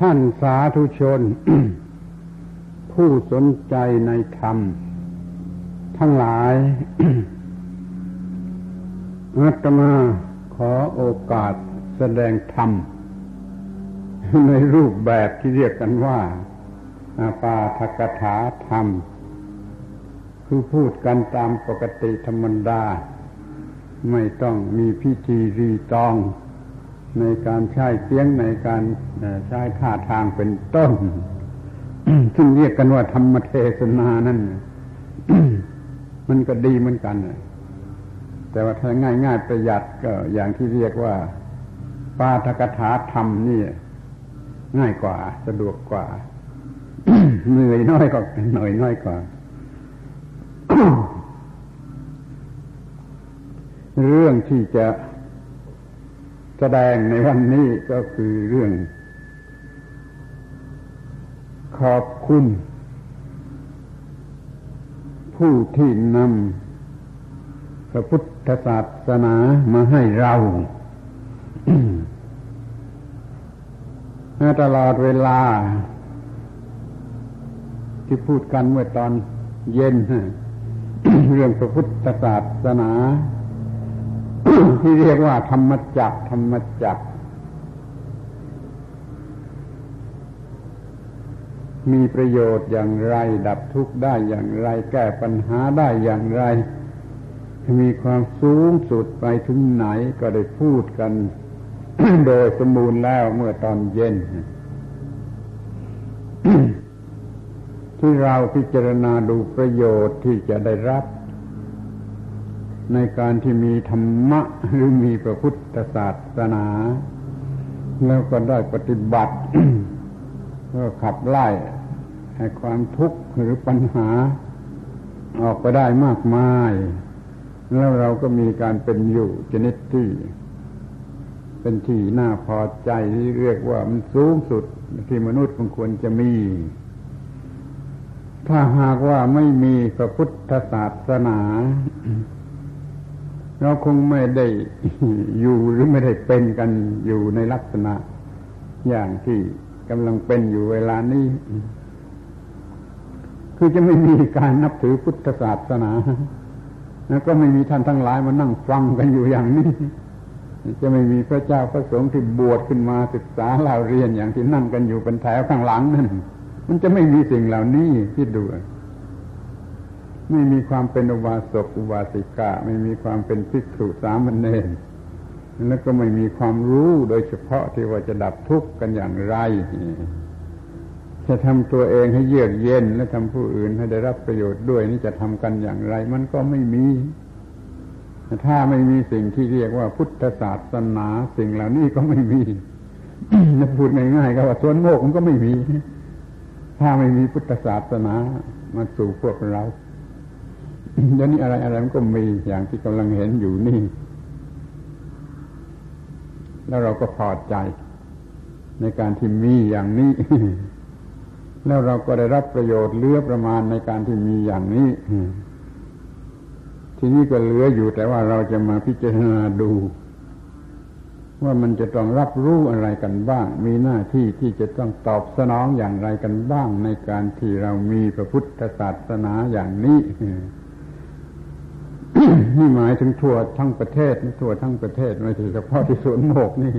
ท่านสาธุชน ผู้สนใจในธรรม ทั้งหลายอาตมาขอโอกาสแสดงธรรม ในรูปแบบที่เรียกกันว่าอาปาทกถาธรรม คือพูดกันตามปกติธรรมดา ไม่ต้องมีพิธีรีตอง ในการใช้เสียงในการใช้ท่าทางเป็นต้น ซึ่งเรียกกันว่าธรรมเทศนานั่นมันก็ดีเหมือนกันแต่ว่าถ้าง่าย ๆ ประหยัดก็อย่างที่เรียกว่าปาทกถาธรรมนี่ง่ายกว่า สะดวกกว่าเหนื่อยน้อยกว่าหน่อยน้อยกว่าเรื่องที่จะ แสดงในวันนี้ก็คือเรื่อง ขอบคุณ ผู้ที่นำพระพุทธศาสนามาให้เราตลอดเวลา ที่พูดกันเมื่อตอนเย็น เรื่องพระพุทธศาสนา ที่เรียกว่าธรรมจักธรรมจักมีประโยชน์อย่างไร ดับทุกข์ได้อย่างไร แก้ปัญหาได้อย่างไร มีความสูงสุดไปถึงไหนก็ได้พูดกัน โดยสมบูรณ์แล้วเมื่อตอนเย็น ที่เราพิจารณาดูประโยชน์ที่จะได้รับ ในการที่มีธรรมะหรือมีพระพุทธศาสนา แล้วก็ได้ปฏิบัติก็ขับไล่ให้ความทุกข์หรือปัญหา ออกไปได้มากมาย แล้วเราก็มีการเป็นอยู่ชนิดที่เป็นที่น่าพอใจที่เรียกว่ามันสูงสุดที่มนุษย์มันควรจะมี ถ้าหากว่าไม่มีพระพุทธศาสนา เราคงไม่ได้อยู่หรือไม่ได้เป็นกันอยู่ในลักษณะ อย่างที่กำลังเป็นอยู่เวลานี้ คือจะไม่มีการนับถือพุทธศาสนา แล้วก็ไม่มีท่านทั้งหลายมานั่งฟังกันอยู่อย่างนี้ จะไม่มีพระเจ้าพระสงฆ์ที่บวชขึ้นมาศึกษาเล่าเรียนอย่างที่นั่งกันอยู่เป็นแถวข้างหลังนั่น มันจะไม่มีสิ่งเหล่านี้ที่ดู ไม่มีความเป็นอุบาสกอุบาสิกาไม่มีความเป็นภิกษุสามเณรแล้วก็ไม่มีความรู้โดยเฉพาะที่ว่าจะดับทุกข์กันอย่างไร จะทำตัวเองให้เยือกเย็นและทำผู้อื่นให้ได้รับประโยชน์ด้วยนี่จะทำกันอย่างไร มันก็ไม่มี ถ้าไม่มีสิ่งที่เรียกว่าพุทธศาสนาสิ่งเหล่านี้ก็ไม่มีพูดง่ายๆก็ว่าส่วนโมกมันก็ไม่มี ถ้าไม่มีพุทธศาสนามาสู่พวกเรา เดี๋ยวนี้อะไรอะไรมันก็มีอย่างที่กำลังเห็นอยู่นี่ แล้วเราก็พอใจ ในการที่มีอย่างนี้ แล้วเราก็ได้รับประโยชน์เลือประมาณในการที่มีอย่างนี้ทีนี้ก็เหลืออยู่แต่ว่าเราจะมาพิจารณาดู ว่ามันจะต้องรับรู้อะไรกันบ้าง มีหน้าที่ที่จะต้องตอบสนองอย่างไรกันบ้างในการที่เรามีพระพุทธศาสนาอย่างนี้ นี่หมายถึงทั่วทั้งประเทศทั่วทั้งประเทศไม่ใช่เฉพาะที่สวนโมกนี่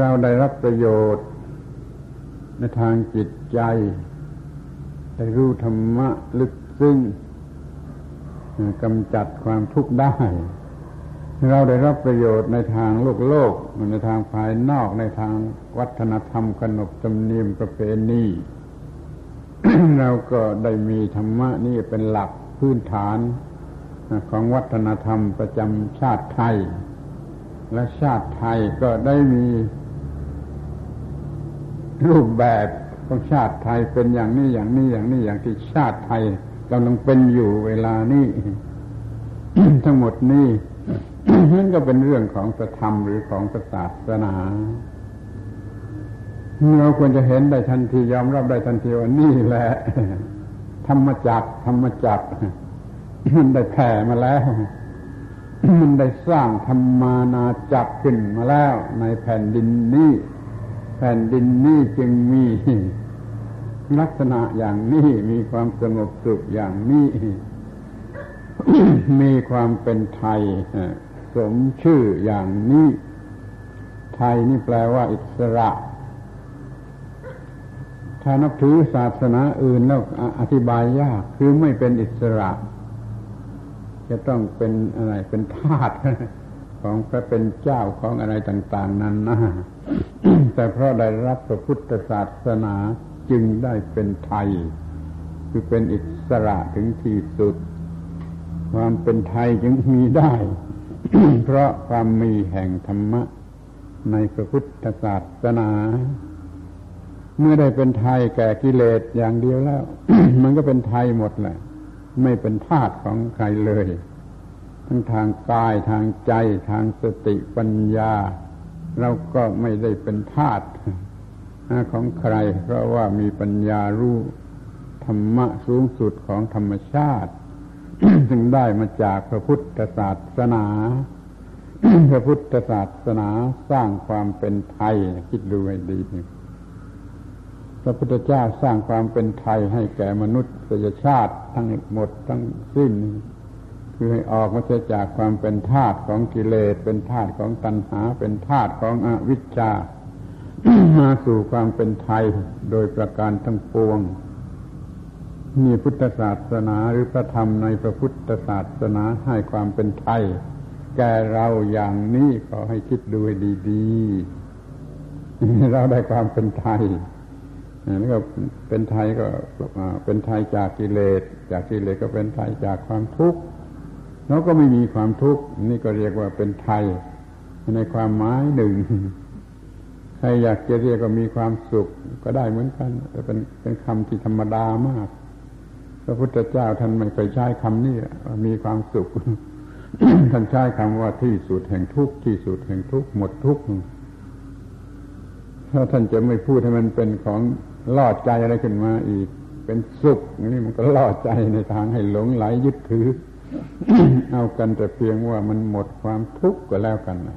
เราได้รับประโยชน์ ในทางจิตใจ ได้รู้ธรรมะลึกซึ้งกำจัดความทุกข์ได้ เราได้รับประโยชน์ในทางโลกโลก ในทางภายนอกในทางวัฒนธรรมขนบธรรมเนียมประเพณีเราก็ได้มีธรรมะนี่เป็นหลัก พื้นฐานของวัฒนธรรมประจำชาติไทย และชาติไทยก็ได้มีรูปแบบของชาติไทยเป็นอย่างนี้อย่างนี้อย่างนี้อย่างที่ชาติไทยกำลังเป็นอยู่เวลานี้ทั้งหมดนี้นั่นก็เป็นเรื่องของพระธรรมหรือของพระศาสนาเราควรจะเห็นได้ทันทียอมรับได้ทันทีว่านี่แหละ ธรรมจักธรรมจักมันได้แผ่มาแล้ว มันได้สร้างธรรมานาจักขึ้นมาแล้ว ในแผ่นดินนี้แผ่นดินนี้จึงมีลักษณะอย่างนี้มีความสงบสุขอย่างนี้มีความเป็นไทยสมชื่ออย่างนี้ ไทยนี่แปลว่าอิสระ ถ้านับถือศาสนาอื่นแล้วอธิบายยากคือไม่เป็นอิสระ จะต้องเป็นอะไรเป็นทาสของพระเป็นเจ้าของอะไรต่าง ๆ นั้นนะแต่เพราะได้รับพระพุทธศาสนาจึงได้เป็นไทย คือเป็นอิสระถึงที่สุด ความเป็นไทยจึงมีได้ เพราะความมีแห่งธรรมะในพระพุทธศาสนา เมื่อได้เป็นไทยแก่กิเลสอย่างเดียวแล้ว มันก็เป็นไทยหมดแหละไม่เป็นทาสของใครเลย ทั้งทางกายทางใจทางสติปัญญา เราก็ไม่ได้เป็นทาสของใคร เพราะว่ามีปัญญารู้ธรรมะสูงสุดของธรรมชาติ ซึ่งได้มาจากพระพุทธศาสนา พระพุทธศาสนาสร้างความเป็นไทย คิดดูให้ดี พระพุทธเจ้าสร้างความเป็นไทยให้แก่มนุษยชาติทั้งหมดทั้งสิ้น คือให้ออกมาจากความเป็นทาสของกิเลส เป็นทาสของตัณหา เป็นทาสของอวิชชา มาสู่ความเป็นไทยโดยประการทั้งปวงนี่พุทธศาสนาหรือพระธรรมในพระพุทธศาสนาให้ความเป็นไทย แก่เราอย่างนี้ขอให้คิดดูให้ดี ๆ เราได้ความเป็นไทย แล้ก็เป็นไทยก็เป็นไทยจากกิเลส จากกิเลสก็เป็นไทยจากความทุกข์เราก็ไม่มีความทุกข์นี่ก็เรียกว่าเป็นไทย ในความหมายหนึ่งใครอยากจะเรียกว่ามีความสุขก็ได้เหมือนกัน แต่เป็นเป็นคำที่ธรรมดามาก พระพุทธเจ้าท่านไม่เคยใช้คำนี้มีความสุข ท่านใช้คำว่าที่สุดแห่งทุกข์ที่สุดแห่งทุกข์หมดทุกข์ถ้าท่านจะไม่พูดให้มันเป็นของ ล่อใจอะไรขึ้นมาอีก เป็นสุขนี่มันก็ล่อใจในทางให้หลงไหลยึดถือ เอากันแต่เพียงว่ามันหมดความทุกข์ก็แล้วกันนะ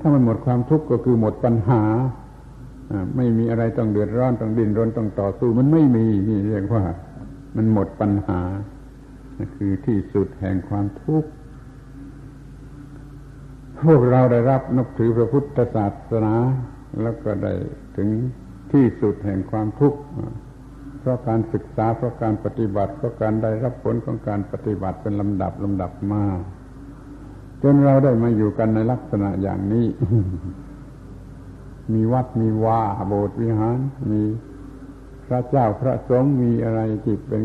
ถ้ามันหมดความทุกข์ก็คือหมดปัญหาไม่มีอะไรต้องเดือดร้อนต้องดิ้นรนต้องต่อสู้ มันไม่มีนี่เรียกว่า มันหมดปัญหาคือที่สุดแห่งความทุกข์พวกเราได้รับนับถือพระพุทธศาสนา แล้วก็ได้ถึง ที่สุดแห่งความทุกข์เพราะการศึกษาเพราะการปฏิบัติเพราะการได้รับผลของการปฏิบัติเป็นลำดับลำดับมาจนเราได้มาอยู่กันในลักษณะอย่างนี้ มีวัดมีว่าโบสถ์วิหาร มีพระเจ้าพระสงฆ์มีอะไรที่เป็น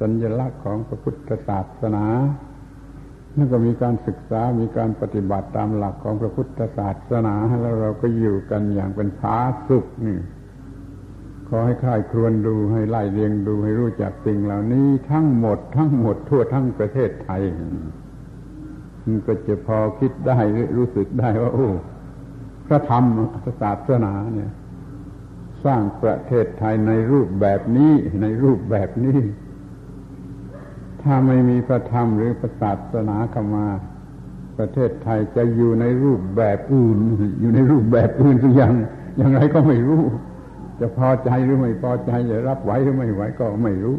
สัญลักษณ์ของพระพุทธศาสนานั่นก็มีการศึกษา มีการปฏิบัติตามหลักของพระพุทธศาสนา แล้วเราก็อยู่กันอย่างเป็นผาสุขนี่ ขอให้ค่ายครวนดูให้ไล่เรียงดูให้รู้จักสิ่งเหล่านี้ทั้งหมด ทั้งหมดทั่วทั้งประเทศไทยมันก็จะพอคิดได้รู้สึกได้ว่า โอ้พระธรรมศาสนาเนี่ย สร้างประเทศไทยในรูปแบบนี้ในรูปแบบนี้ ถ้าไม่มีพระธรรมหรือพระศาสนาเข้ามา ประเทศไทยจะอยู่ในรูปแบบอื่น อยู่ในรูปแบบอื่นสักอย่างอย่างไรก็ไม่รู้ จะพอใจหรือไม่พอใจจะรับไหวหรือไม่ไหวก็ไม่รู้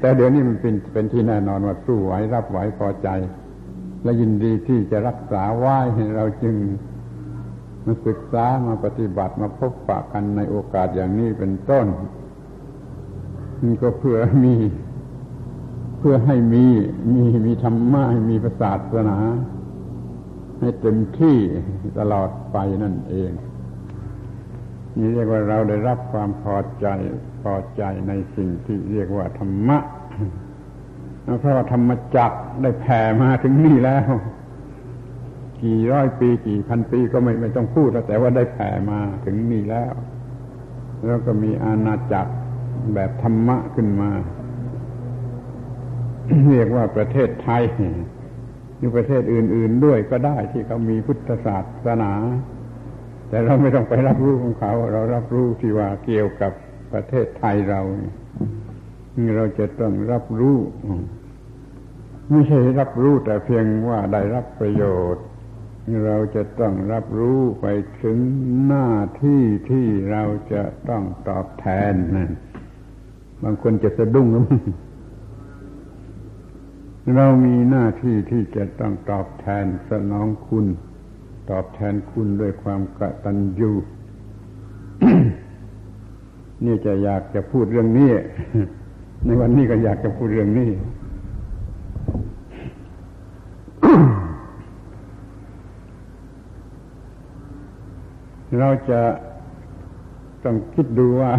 แต่เดี๋ยวนี้มันเป็นเป็นที่แน่นอนว่าสู้ไหวรับไหวพอใจ และยินดีที่จะรักษาไหว้เราจึงมาศึกษามาปฏิบัติมาพบปะกันในโอกาสอย่างนี้เป็นต้นนี่ก็เพื่อมี เพื่อให้มีมีมีธรรมะให้มีศาสนา ให้เต็มที่ตลอดไปนั่นเอง นี่เรียกว่าเราได้รับความพอใจพอใจในสิ่งที่เรียกว่าธรรมะเพราะธรรมจักได้แผ่มาถึงนี่แล้ว กี่ร้อยปีกี่พันปีก็ไม่ไม่ต้องพูดแล้วแต่ว่าได้แผ่มาถึงนี่แล้ว แล้วก็มีอาณาจักรแบบธรรมะขึ้นมา เรียกว่าประเทศไทยหรือประเทศอื่น ๆด้วยก็ได้ที่เขามีพุทธศาสนา แต่เราไม่ต้องไปรับรู้ของเขา เรารับรู้ที่ว่าเกี่ยวกับประเทศไทยเราเราจะต้องรับรู้ ไม่ใช่รับรู้แต่เพียงว่าได้รับประโยชน์ เราจะต้องรับรู้ไปถึงหน้าที่ที่เราจะต้องตอบแทนนบางคนจะสะดุ้งแล้วเรามีหน้าที่ที่จะต้องตอบแทนสนองคุณ ตอบแทนคุณด้วยความกระตัญญูนี่จะอยากจะพูดเรื่องนี้ ในวันนี้ก็อยากจะพูดเรื่องนี้ เราจะต้องคิดดูว่า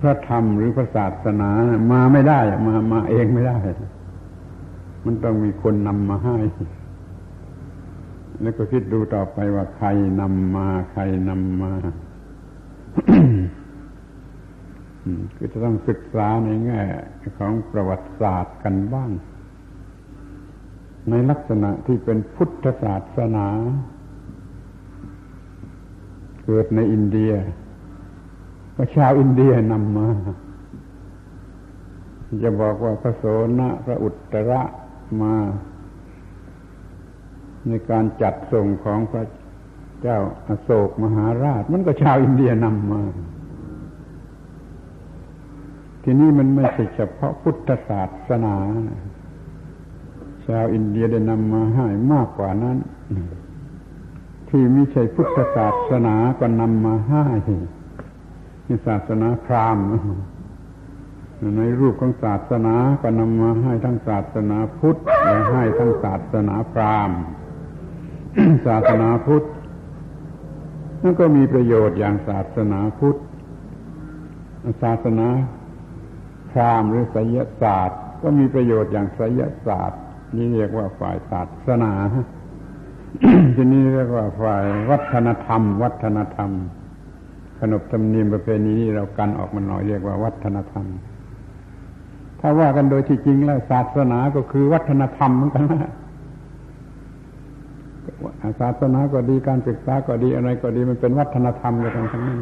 พระธรรมหรือพระศาสนา มาไม่ได้ มามาเองไม่ได้ มันต้องมีคนนำมาให้ แล้วก็คิดดูต่อไปว่าใครนำมาใครนำมาคือจะต้องศึกษาในแง่ของประวัติศาสตร์กันบ้าง ในลักษณะที่เป็นพุทธศาสนา เกิดในอินเดีย ก็ชาวอินเดียนำมา จะบอกว่าพระโสณะพระอุตตระมา ในการจัดส่งของพระเจ้าอโศกมหาราช มันก็ชาวอินเดียนำมา ทีนี้มันไม่ใช่เฉพาะพุทธศาสนาชาวอินเดียได้นำมาให้มากกว่านั้น ที่ไม่ใช่พุทธศาสนาก็นำมาให้ศาสนาพราหมณ์ในรูปของศาสนาก็นำมาให้ทั้งศาสนาพุทธและให้ทั้งศาสนาพราหมณ์ ศาสนาพุทธนั่นก็มีประโยชน์อย่างศาสนาพุทธศาสนาพราหมณ์หรือไสยศาสตร์ ก็มีประโยชน์อย่างไสยศาสตร์ นี่เรียกว่าฝ่ายศาสนาทีนี้เรียกว่าฝ่ายวัฒนธรรม วัฒนธรรม ขนบธรรมเนียมประเพณีนี้เรากันออกมาหน่อยเรียกว่าวัฒนธรรม ถ้าว่ากันโดยที่จริงแล้วศาสนาก็คือวัฒนธรรมเหมือนกันนะ ศาสนาก็ดีการศึกษาก็ดีอะไรก็ดีมันเป็นวัฒนธรรมกันทั้งนั้น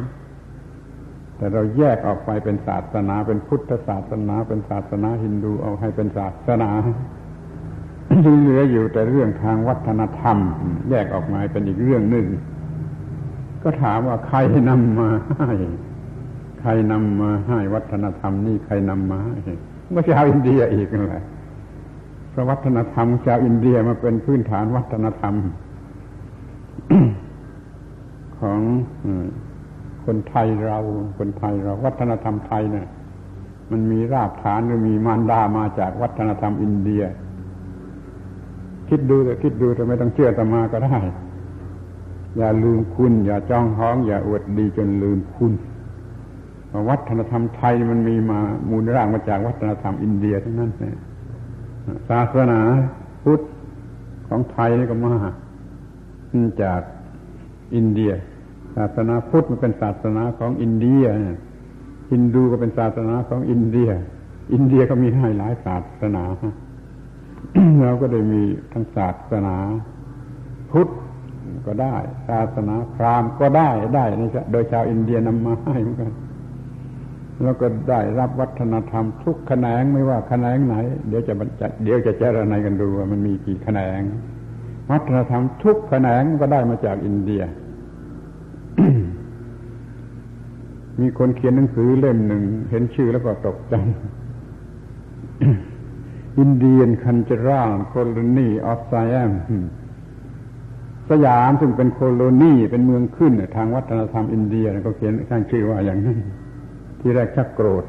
แต่เราแยกออกไปเป็นศาสนา เป็นพุทธศาสนา เป็นศาสนาฮินดูเอาให้เป็นศาสนาที่เหลืออยู่แต่เรื่องทางวัฒนธรรม แยกออกมาเป็นอีกเรื่องหนึ่ง ก็ถามว่าใครนำมาให้ใครนำมาให้วัฒนธรรมนี่ใครนำมาให้ก็ชาวอินเดียอีกนั่นแหละพระวัฒนธรรมชาวอินเดียมาเป็นพื้นฐานวัฒนธรรม ของคนไทยเรา คนไทยเรา วัฒนธรรมไทยเนี่ยมันมีรากฐานหรือมีมารดามาจากวัฒนธรรมอินเดีย คิดดูแต่คิดดูแต่ไม่ต้องเชื่อตมาก็ได้ อย่าลืมคุณ อย่าจ้องท้อง อย่าอวดดีจนลืมคุณวัฒนธรรมไทยมันมีมามูลรางมาจากวัฒนธรรมอินเดียทั้งนั้นเลยศาสนาพุทธของไทยนี่ก็มาก จากอินเดีย ศาสนาพุทธมันเป็นศาสนาของอินเดียฮินดูก็เป็นศาสนาของอินเดีย อินเดียก็มีให้หลายศาสนาเราก็ได้มีทั้งศาสนาพุทธก็ได้ ศาสนาพราหมณ์ก็ได้ได้โดยชาวอินเดียนำมาให้เหมือนกันแล้วก็ได้รับวัฒนธรรมทุกแขนงไม่ว่าแขนงไหน เดี๋ยวจะบรรจัดเดี๋ยวจะเจรนายกันดูว่ามันมีกี่แขนง วัฒนธรรมทุกแขนงก็ได้มาจากอินเดีย มีคนเขียนหนังสือเล่มหนึ่ง เห็นชื่อแล้วก็ตกใจ อินเดียนคันจราโคลนีออฟไซแอมสยามซึ่งเป็นโคโลนีเป็นเมืองขึ้น ทางวัฒนธรรมอินเดียก็เขียนข้างชื่อว่าอย่างนั้น ที่แรกชักโกรธ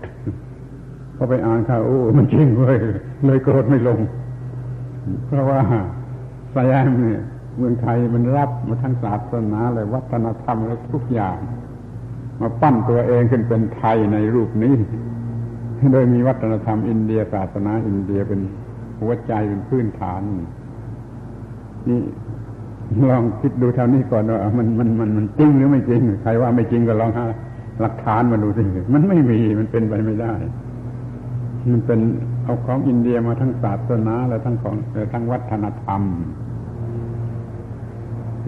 พอไปอ่านข่าวโอ้มันจริงเว้ยเลยโกรธไม่ลง เพราะว่า สยามเนี่ยเมืองไทยมันรับมาทั้งศาสนาเลยวัฒนธรรมและทุกอย่าง มาปั้นตัวเองขึ้นเป็นไทยในรูปนี้ โดยมีวัฒนธรรมอินเดียศาสนาอินเดียเป็นหัวใจเป็นพื้นฐาน นี่ลองคิดดูเท่านี้ก่อนว่ามันมันมันมันจริงหรือไม่จริง ใครว่าไม่จริงก็ลองหาหลักฐานมาดูสิมันไม่มีมันเป็นไปไม่ได้ มันเป็นเอาของอินเดียมาทั้งศาสนาและทั้งของทั้งวัฒนธรรม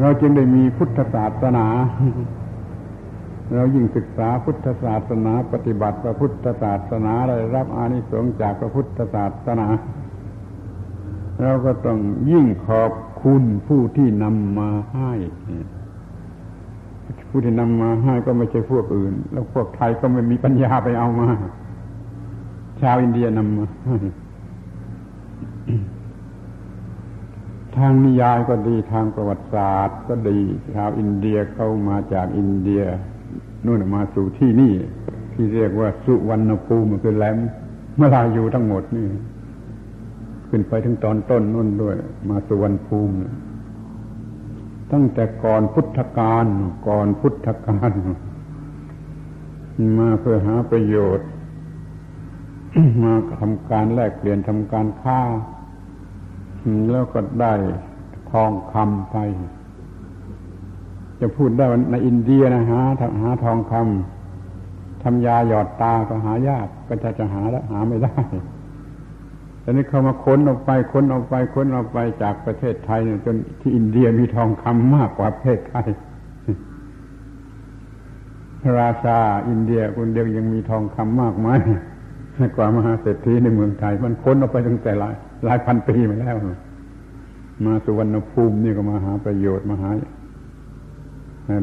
เราจึงได้มีพุทธศาสนา เรายิ่งศึกษาพุทธศาสนา ปฏิบัติพระพุทธศาสนาได้รับอานิสงส์จากพระพุทธศาสนา เราก็ต้องยิ่งขอบคุณผู้ที่นำมาให้ผู้ที่นำมาให้ก็ไม่ใช่พวกอื่น แล้วพวกไทยก็ไม่มีปัญญาไปเอามา ชาวอินเดียนำมาให้ ทางนิยายก็ดีทางประวัติศาสตร์ ก็ดีชาวอินเดียเข้ามาจากอินเดียนู่นมาสู่ที่นี่ ที่เรียกว่าสุวรรณภูมิคือแหลมเมื่อลาอยู่ทั้งหมดนี่ ขึ้นไปถึงตอนต้นนู่นด้วย มาสุวรรณภูมิ ตั้งแต่ก่อนพุทธกาลก่อนพุทธกาลมาเพื่อหาประโยชน์ มาทำการแลกเปลี่ยนทำการค้า แล้วก็ได้ทองคำไป จะพูดได้ว่าในอินเดียนะหาหาทองคำทำยาหยอดตาก็หายากก็จะจะหาแล้วหาไม่ได้แต่นี้เขามาค้นออกไปค้นออกไปค้นออกไปจากประเทศไทยเนี่ยจนที่อินเดียมีทองคำมากกว่าประเทศไทยราชาอินเดียคนเดียวยังมีทองคำมากไหมกว่ามหาเศรษฐีในเมืองไทย มันค้นออกไปตั้งแต่หลาย หลายพันปีมาแล้ว มาสุวรรณภูมินี่ก็มาหาประโยชน์มาหา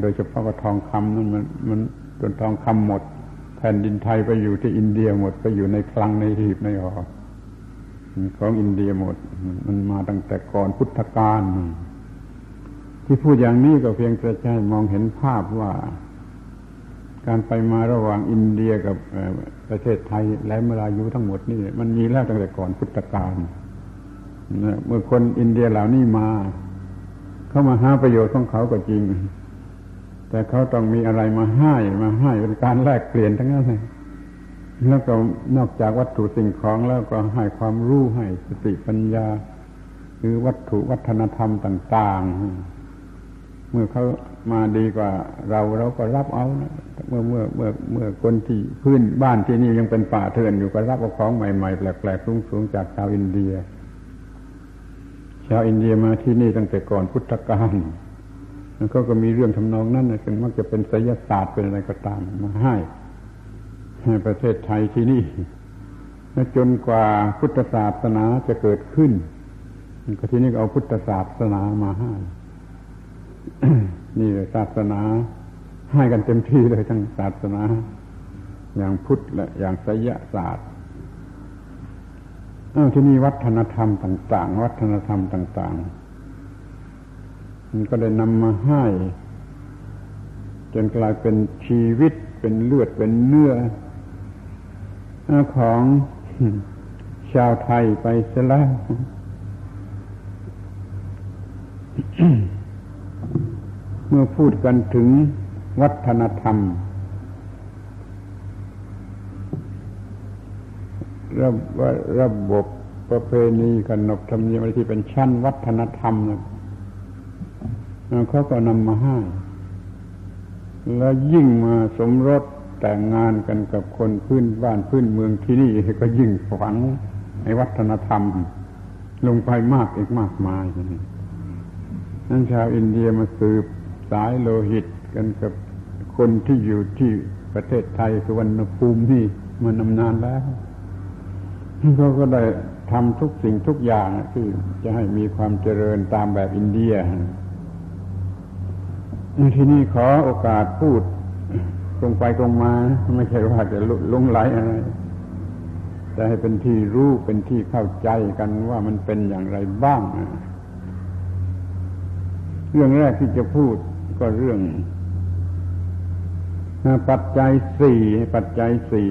โดยเฉพาะก็ทองคำนั่นมันมันจนทองคำหมด แผ่นดินไทยไปอยู่ที่อินเดียหมดไปอยู่ในคลังในหีบในหอของอินเดียหมด มันมาตั้งแต่ก่อนพุทธกาลที่พูดอย่างนี้ก็เพียงแต่ให้มองเห็นภาพว่า การไปมาระหว่างอินเดียกับประเทศไทยและเมลายุทั้งหมดนี่ มันมีแล้วตั้งแต่ก่อนพุทธกาล เมื่อคนอินเดียเหล่านี้มา เข้ามาหาประโยชน์ของเขาก็จริง แต่เขาต้องมีอะไรมาให้มาให้เป็นการแลกเปลี่ยนทั้งนั้นเลยแล้วก็นอกจากวัตถุสิ่งของแล้วก็ให้ความรู้ให้สติปัญญา คือวัตถุวัฒนธรรมต่าง ๆ เมื่อเขามาดีกว่าเราเราก็รับเอานะเมื่อเมื่อเมื่อเมื่อคนที่พื้นบ้านที่นี่ยังเป็นป่าเถื่อนอยู่ก็รับเอาของใหม่ๆแปลกๆสูงๆจากชาวอินเดีย ชาวอินเดียมาที่นี่ตั้งแต่ก่อนพุทธกาลแล้วก็ก็มีเรื่องทำนองนั้นนะซึ่งมักจะเป็นไสยศาสตร์เป็นอะไรก็ตามมาให้ให้ประเทศไทยที่นี่จนกว่าพุทธศาสนาจะเกิดขึ้นก็ที่นี่เอาพุทธศาสนามาให้นี่ศาสนาให้กันเต็มที่เลยทั้งศาสนา อย่างพุทธและอย่างไสยศาสตร์ ที่นี่วัฒนธรรมต่าง ๆ วัฒนธรรมต่าง ๆ มันก็ได้นำมาให้ จนกลายเป็นชีวิตเป็นเลือดเป็นเนื้อของชาวไทยไปเสียแล้วเมื่อพูดกันถึงวัฒนธรรม ระระบบประเพณีขนบธรรมเนียมอะไรที่เป็นชั้นวัฒนธรรมเขาก็นำมาให้ แล้วยิ่งมาสมรสแต่งงานกันกับคนพื้นบ้านพื้นเมืองที่นี่ก็ยิ่งฝังในวัฒนธรรม ลงไปมากอีกมากมายนั่นชาวอินเดียมาสืบสายโลหิตกันกับคนที่อยู่ที่ประเทศไทยสุวรรณภูมินี่มานำนานแล้ว เขาก็ได้ทำทุกสิ่งทุกอย่างที่จะให้มีความเจริญตามแบบอินเดีย ที่นี่ขอโอกาสพูดตรงไปตรงมา ไม่ใช่ว่าจะลงไหลอะไรแต่ให้เป็นที่รู้เป็นที่เข้าใจกันว่ามันเป็นอย่างไรบ้าง เรื่องแรกที่จะพูดก็เรื่อง ปัจจัยสี่ปัจจัยสี่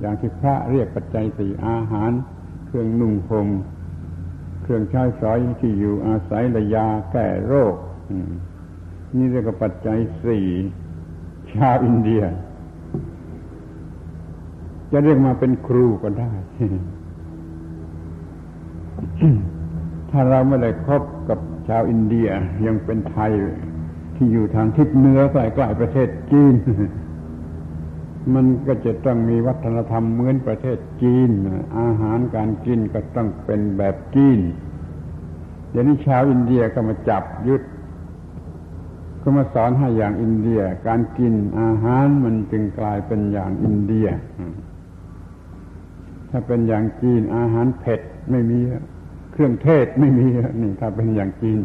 อย่างที่พระเรียกปัจจัยสี่อาหาร เครื่องนุ่งห่มเครื่องใช้สอยที่อยู่อาศัยและยาแก้โรคนี่เรียกว่าปัจจัยสี่ชาวอินเดีย จะเรียกมาเป็นครูก็ได้ ถ้าเราไม่ได้คบกับชาวอินเดียยังเป็นไทยที่อยู่ทางทิศเหนือใกล้ๆประเทศจีน มันก็จะต้องมีวัฒนธรรมเหมือนประเทศจีน อาหารการกินก็ต้องเป็นแบบจีนเดี๋ยวนี้ชาวอินเดียก็มาจับยึดก็มาสอนให้อย่างอินเดีย การกินอาหารมันจึงกลายเป็นอย่างอินเดีย ถ้าเป็นอย่างจีนอาหารเผ็ดไม่มี เครื่องเทศไม่มีนี่ถ้าเป็นอย่างจีน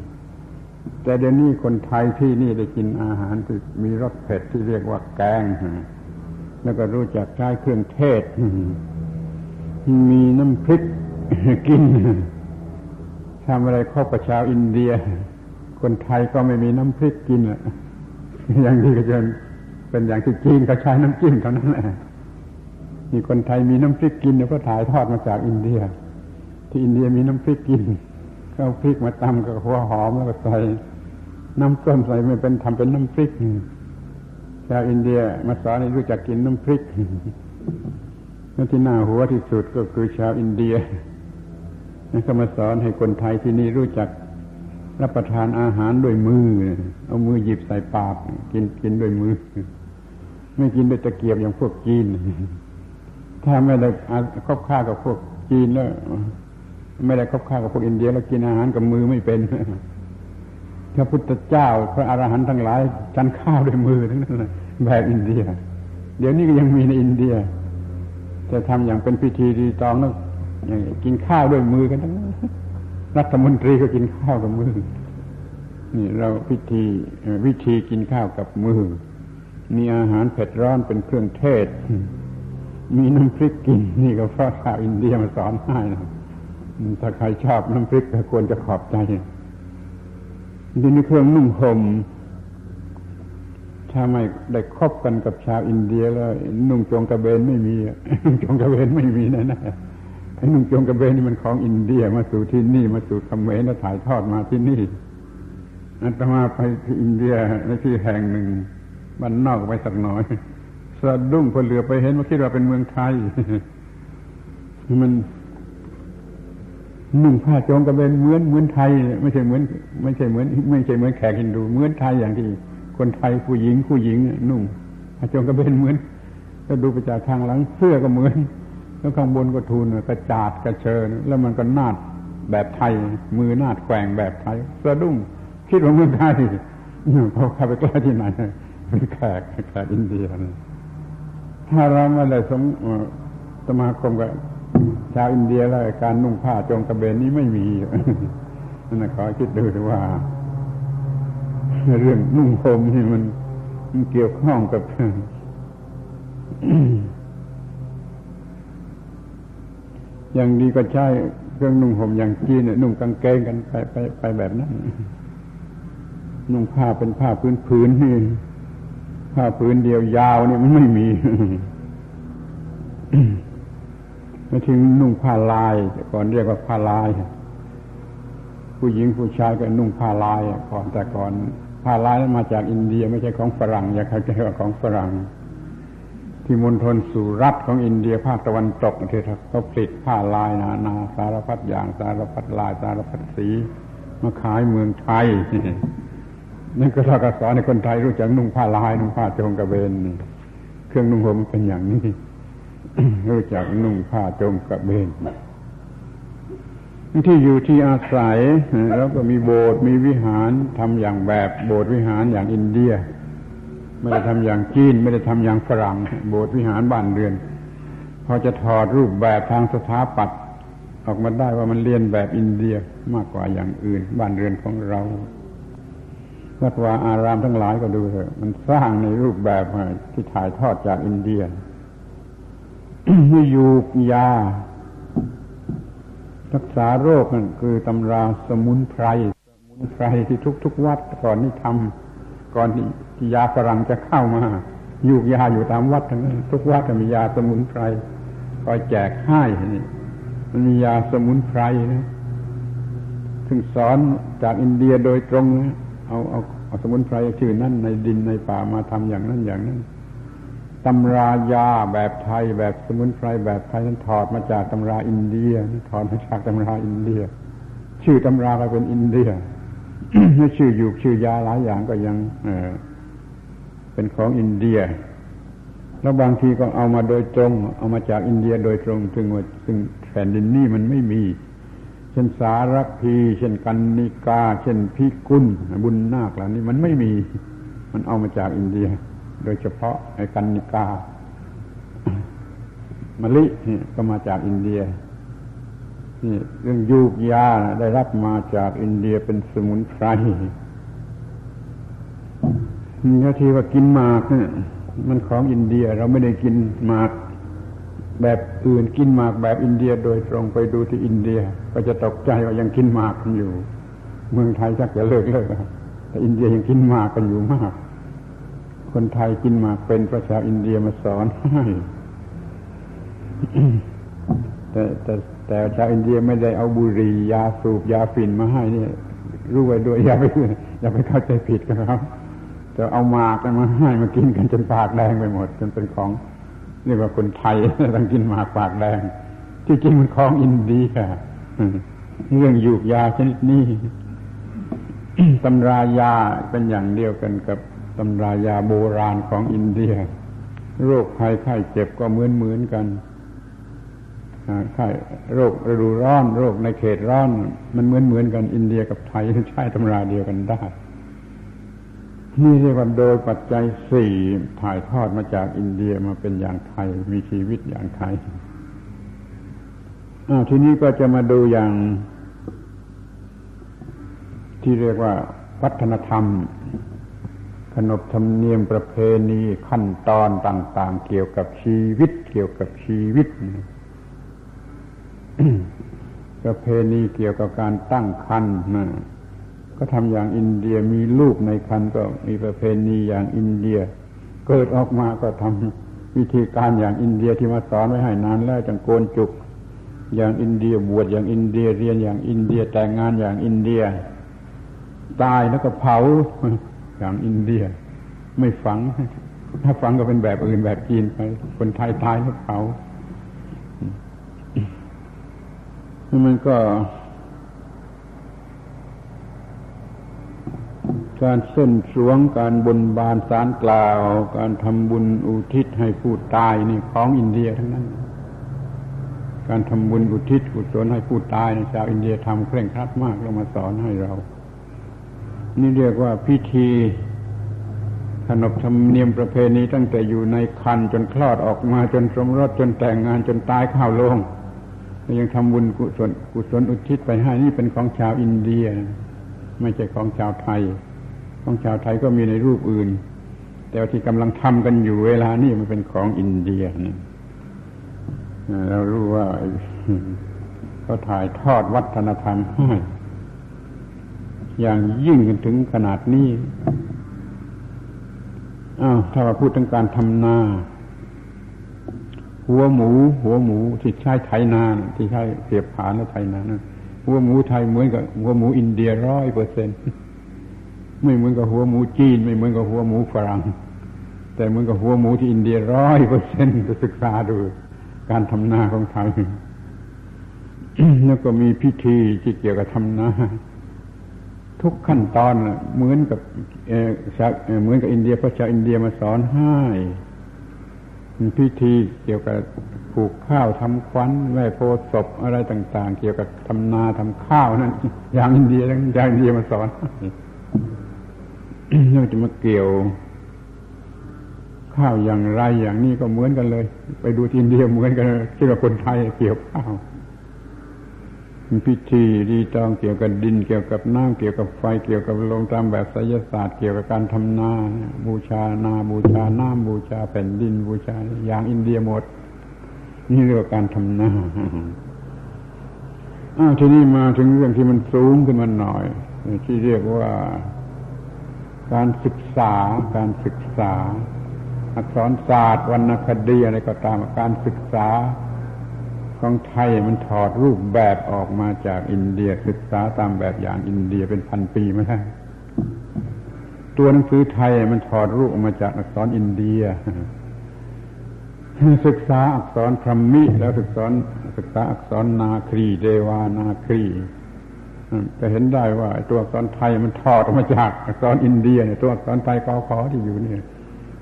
แต่เดี๋ยวนี้คนไทยที่นี่ได้กินอาหารที่มีรสเผ็ดที่เรียกว่าแกง แล้วก็รู้จักใช้เครื่องเทศ มีน้ำพริกกินทำอะไรเข้าประชาวอินเดีย คนไทยก็ไม่มีน้ำพริกกินอะอย่างนี้ก็จะเป็นอย่างที่จีนก็ใช้น้ำจิ้มเท่านั้นแหละมีคนไทยมีน้ำพริกกินเนี่ยก็ถ่ายทอดมาจากอินเดีย ที่อินเดียมีน้ำพริกกินก็เอาพริกมาตำกับหัวหอมแล้วก็ใส่น้ำส้มใส่ไม่เป็นทำเป็นน้ำพริก ชาวอินเดียมาสอนให้รู้จักกินน้ำพริกนั่นที่น่าหัวที่สุดก็คือชาวอินเดียนั่นก็มาสอนให้คนไทยที่นี่รู้จักรับประทานอาหารด้วยมือ เอามือหยิบใส่ปากกินกินด้วยมือ ไม่กินด้วยตะเกียบอย่างพวกจีน ถ้าไม่ได้คบค้ากับพวกจีนแล้ว ไม่ได้คบค้ากับพวกอินเดีย แล้วกินอาหารกับมือไม่เป็น พระพุทธเจ้า พระอรหันต์ทั้งหลายฉันข้าวด้วยมือทั้งนั้นแบบอินเดีย เดี๋ยวนี้ก็ยังมีในอินเดีย จะทำอย่างเป็นพิธีดีตองแล้วกินข้าวด้วยมือกันทั้งนั้นรัฐมนตรีก็กินข้าวกับมือ นี่เราพิธีวิธีกินข้าวกับมือ มีอาหารเผ็ดร้อนเป็นเครื่องเทศ มีน้ำพริกกิน นี่ก็เพราะชาวอินเดียมาสอนให้นะถ้าใครชอบน้ำพริกก็ควรจะขอบใจ ทีนี้เครื่องนุ่งห่มถ้าไม่ได้คบกันกับชาวอินเดียแล้วนุ่งจงกระเบนไม่มีนุ่งจงกระเบนไม่มีแน่ๆไอ้นุ่งจงกระเบนนี่มันของอินเดียมาสู่ที่นี่มาสู่เขมรแล้วถ่ายทอดมาที่นี่อาตมาไปที่อินเดียในที่แห่งหนึ่งบ้านนอกไปสักหน่อยสะดุ้งพอเหลือไปเห็นว่าคิดว่าเป็นเมืองไทย มัน นุ่งผ้าโจงกระเบนเหมือนเหมือนไทย ไม่ใช่เหมือน ไม่ใช่เหมือน ไม่ใช่เหมือนแขกฮินดู เหมือนไทยอย่างที่คนไทยผู้หญิงผู้หญิงนุ่งผ้าโจงกระเบนเหมือนก็ดูไปจากทางหลังเสื้อก็เหมือน แล้วข้างบนก็ทูลกระจาดกระเชิญแล้วมันก็นาดแบบไทย มือนาดแกว่งแบบไทยสะดุ้งคิดว่าเมืองไทยเขาเข้าไปใกล้ที่ไหนเป็นแขกแขกอินเดียถ้าเราไม่ได้สมสมาคมกับ ชาวอินเดียแล้วการนุ่งผ้าจงกระเบนนี้ไม่มีนั่นขอคิดดูว่า เรื่องนุ่งห่มนี่มันมันเกี่ยวข้องกับอย่างดีก็ใช้เครื่องนุ่งห่มอย่างจีนเนี่ยนุ่งกางเกงกันไปไปไปแบบนั้น นุ่งผ้าเป็นผ้าพื้นพื้นนี่ผ้าพื้นเดียวยาวเนี่ยมันไม่มี ไม่ถึงนุ่งผ้าลายก่อนเรียกว่าผ้าลาย ผู้หญิงผู้ชายก็นุ่งผ้าลายก่อนแต่ก่อนผ้าลายนั้นมาจากอินเดียไม่ใช่ของฝรั่งอย่าเข้าใจว่าของฝรั่ง ที่มณฑลสุรัตของอินเดียภาคตะวันตกที่เขาผลิตผ้าลายนานาสารพัดอย่างสารพัดลายสารพัดสีมาขายเมืองไทยนั่นก็เท่ากับสอนในคนไทยรู้จักนุ่งผ้าลายนุ่งผ้าโจงกระเบนเครื่องนุ่งห่มเป็นอย่างนี้ รู้จักนุ่งผ้าจงกระเบนที่อยู่ที่อาศัย แล้วก็มีโบสถ์มีวิหารทำอย่างแบบโบสถ์วิหารอย่างอินเดีย ไม่ได้ทำอย่างจีน ไม่ได้ทำอย่างฝรั่ง โบสถ์วิหารบ้านเรือน พอจะถอดรูปแบบทางสถาปัตย์ออกมาได้ว่ามันเรียนแบบอินเดียมากกว่าอย่างอื่น บ้านเรือนของเราวัดวาอารามทั้งหลายก็ดูเถอะมันสร้างในรูปแบบที่ถ่ายทอดจากอินเดีย ยูกยา รักษาโรคนั่นคือตำราสมุนไพร สมุนไพรที่ทุกทุกวัดก่อนนี่ทำก่อนที่ยาฝรั่งจะเข้ามา ยูกยาอยู่ตามวัดทั้งนั้นทุกวัดมียาสมุนไพรคอยแจกให้นี่มันมียาสมุนไพรนะซึ่งสอนจากอินเดียโดยตรงนะเอาเอาเอาสมุนไพรชื่อนั่นในดินในป่ามาทำอย่างนั้นอย่างนั้น ตำรายาแบบไทย แบบสมุนไพรแบบไทยนั้นถอดมาจากตำราอินเดียถอดมาจากตำราอินเดีย ชื่อตำราก็เป็นอินเดียไม่ชื่ออยู่ชื่อยาหลายอย่างก็ยังเออเป็นของอินเดีย แล้วบางทีก็เอามาโดยตรง เอามาจากอินเดียโดยตรงซึ่งว่าซึ่งแผ่นดินนี่มันไม่มี เช่นสารพี เช่นกันนิกา เช่นพิกุลบุญนาคเหล่านี้มันไม่มี มันเอามาจากอินเดีย โดยเฉพาะไอ้กันนิกามะลิก็มาจากอินเดียนี่เรื่องยูกยาได้รับมาจากอินเดียเป็นสมุนไพรนี่ทีว่ากินหมากเนี่ยมันของอินเดียเราไม่ได้กินหมาก แบบอื่นกินหมากแบบอินเดียโดยตรงไปดูที่อินเดีย ก็จะตกใจว่ายังกินหมากกันอยู่ เมืองไทยชักจะเลิกเลิกแต่อินเดียยังกินหมากกันอยู่มาก คนไทยกินหมากเป็นพระชาวอินเดียมาสอนให้แต่แต่แต่ชาวอินเดียไม่ได้เอาบุหรี่ยาสูบยาฝิ่นมาให้เนี่ยรู้ไว้ด้วยอย่าไปอย่าไปเข้าใจผิดกันครับจะเอามากมาให้มากินกันจนปากแดงไปหมดจนเป็นของเรียกว่าคนไทยต้องกินหมากปากแดง ที่จริงมันของอินเดียเรื่องยูกยาชนิดนี้ตำรายาเป็นอย่างเดียวกันกับ ตำรายาโบราณของอินเดีย โรคภัยไข้เจ็บก็เหมือนเหมือนกันไข้โรคฤดูร้อน โรคในเขตร้อน มันเหมือนเหมือนกันอินเดียกับไทยใช้ตำราเดียวกันได้นี่เรียกว่าโดยปัจจัยสี่ถ่ายทอดมาจากอินเดียมาเป็นอย่างไทย มีชีวิตอย่างไทยอ้าวทีนี้ก็จะมาดูอย่าง ที่เรียกว่าวัฒนธรรม ขนบธรรมเนียมประเพณีขั้นตอนต่าง ๆ เกี่ยวกับชีวิต เกี่ยวกับชีวิต ประเพณีเกี่ยวกับการตั้งครรภ์นะก็ทำอย่างอินเดียมีลูกในคันก็มีประเพณีอย่างอินเดีย เกิดออกมาก็ทำวิธีการอย่างอินเดียที่มาสอนไว้ให้นานแล้วจังโกนจุก อย่างอินเดียบวชอย่างอินเดียเรียนอย่างอินเดียแต่งงานอย่างอินเดีย ตายแล้วก็เผา อย่างอินเดีย ไม่ฝัง ถ้าฝังก็เป็นแบบอื่นแบบจีนไป คนไทยตายแล้วเผามันก็การเส้นสวงการบนบานสารกล่าว การทำบุญอุทิศให้ผู้ตายนี่ของอินเดียทั้งนั้น การทำบุญอุทิศกุศลให้ผู้ตายในชาวอินเดียทำเคร่งครัดมากแล้วมาสอนให้เรา นี่เรียกว่าพิธีขนบธรรมเนียมประเพณีตั้งแต่อยู่ในครรภ์จนคลอดออกมาจนสมรสจนแต่งงานจนตายเข้าโลงยังทำบุญกุศลกุศลอุทิศไปให้นี่เป็นของชาวอินเดีย ไม่ใช่ของชาวไทย ของชาวไทยก็มีในรูปอื่น แต่ที่กำลังทำกันอยู่เวลานี้มันเป็นของอินเดียนะเรารู้ว่าเขาถ่ายทอดวัฒนธรรมให้ อย่างยิ่งกันถึงขนาดนี้อ้าวถ้าว่าพูดถึงการทำนา หัวหมู หัวหมูที่ใช้ไถนาที่ใช้เสียบผานแล้วไถนานะหัวหมูไทยเหมือนกับหัวหมูอินเดียร้อยเปอร์เซ็นต์ไม่เหมือนกับหัวหมูจีน ไม่เหมือนกับหัวหมูฝรั่งแต่เหมือนกับหัวหมูที่อินเดียร้อยเปอร์เซ็นต์ไปศึกษาดูการทำนาของไทยแล้วก็มีพิธีที่เกี่ยวกับทำนา ทุกขั้นตอนเหมือนกับเหมือนกับอินเดียพระชาอินเดียมาสอนให้พิธีเกี่ยวกับปลูกข้าวทำควันแม่โพศพอะไรต่าง ๆ เกี่ยวกับทำนาทำข้าวนั่นอย่างอินเดียอย่างอินเดียมาสอนเราจะมาเกี่ยว ข้าวอย่างไรอย่างนี้ก็เหมือนกันเลย ไปดูที่อินเดียเหมือนกันคิดว่าคนไทยเกี่ยวข้าว พิธีดีตองเกี่ยวกับดิน เกี่ยวกับน้ำเกี่ยวกับไฟเกี่ยวกับลงตามแบบไสยศาสตร์ เกี่ยวกับการทำนาบูชานาบูชาน้ำบูชาแผ่นดินบูชาอย่างอินเดียหมด นี่เรียกว่าการทำนาอ้าวทีนี้มาถึงเรื่องที่มันสูงขึ้นมาหน่อย ที่เรียกว่าการศึกษาการศึกษา อักษรศาสตร์วรรณคดีอะไรก็ตามการศึกษา ของไทยมันถอดรูปแบบออกมาจากอินเดียศึกษาตามแบบอย่างอินเดียเป็นพันปีมาแล้วตัวหนังสือไทยมันถอดรูปออกมาจากอักษรอินเดีย ศึกษาอักษรพรหมิแล้วศึกษาศึกษาอักษรนาครีเดวานาครีจะเห็นได้ว่าตัวอักษรไทยมันถอดออกมาจากอักษรอินเดียเนี่ยตัวอักษรไทยกอขอที่อยู่เนี่ย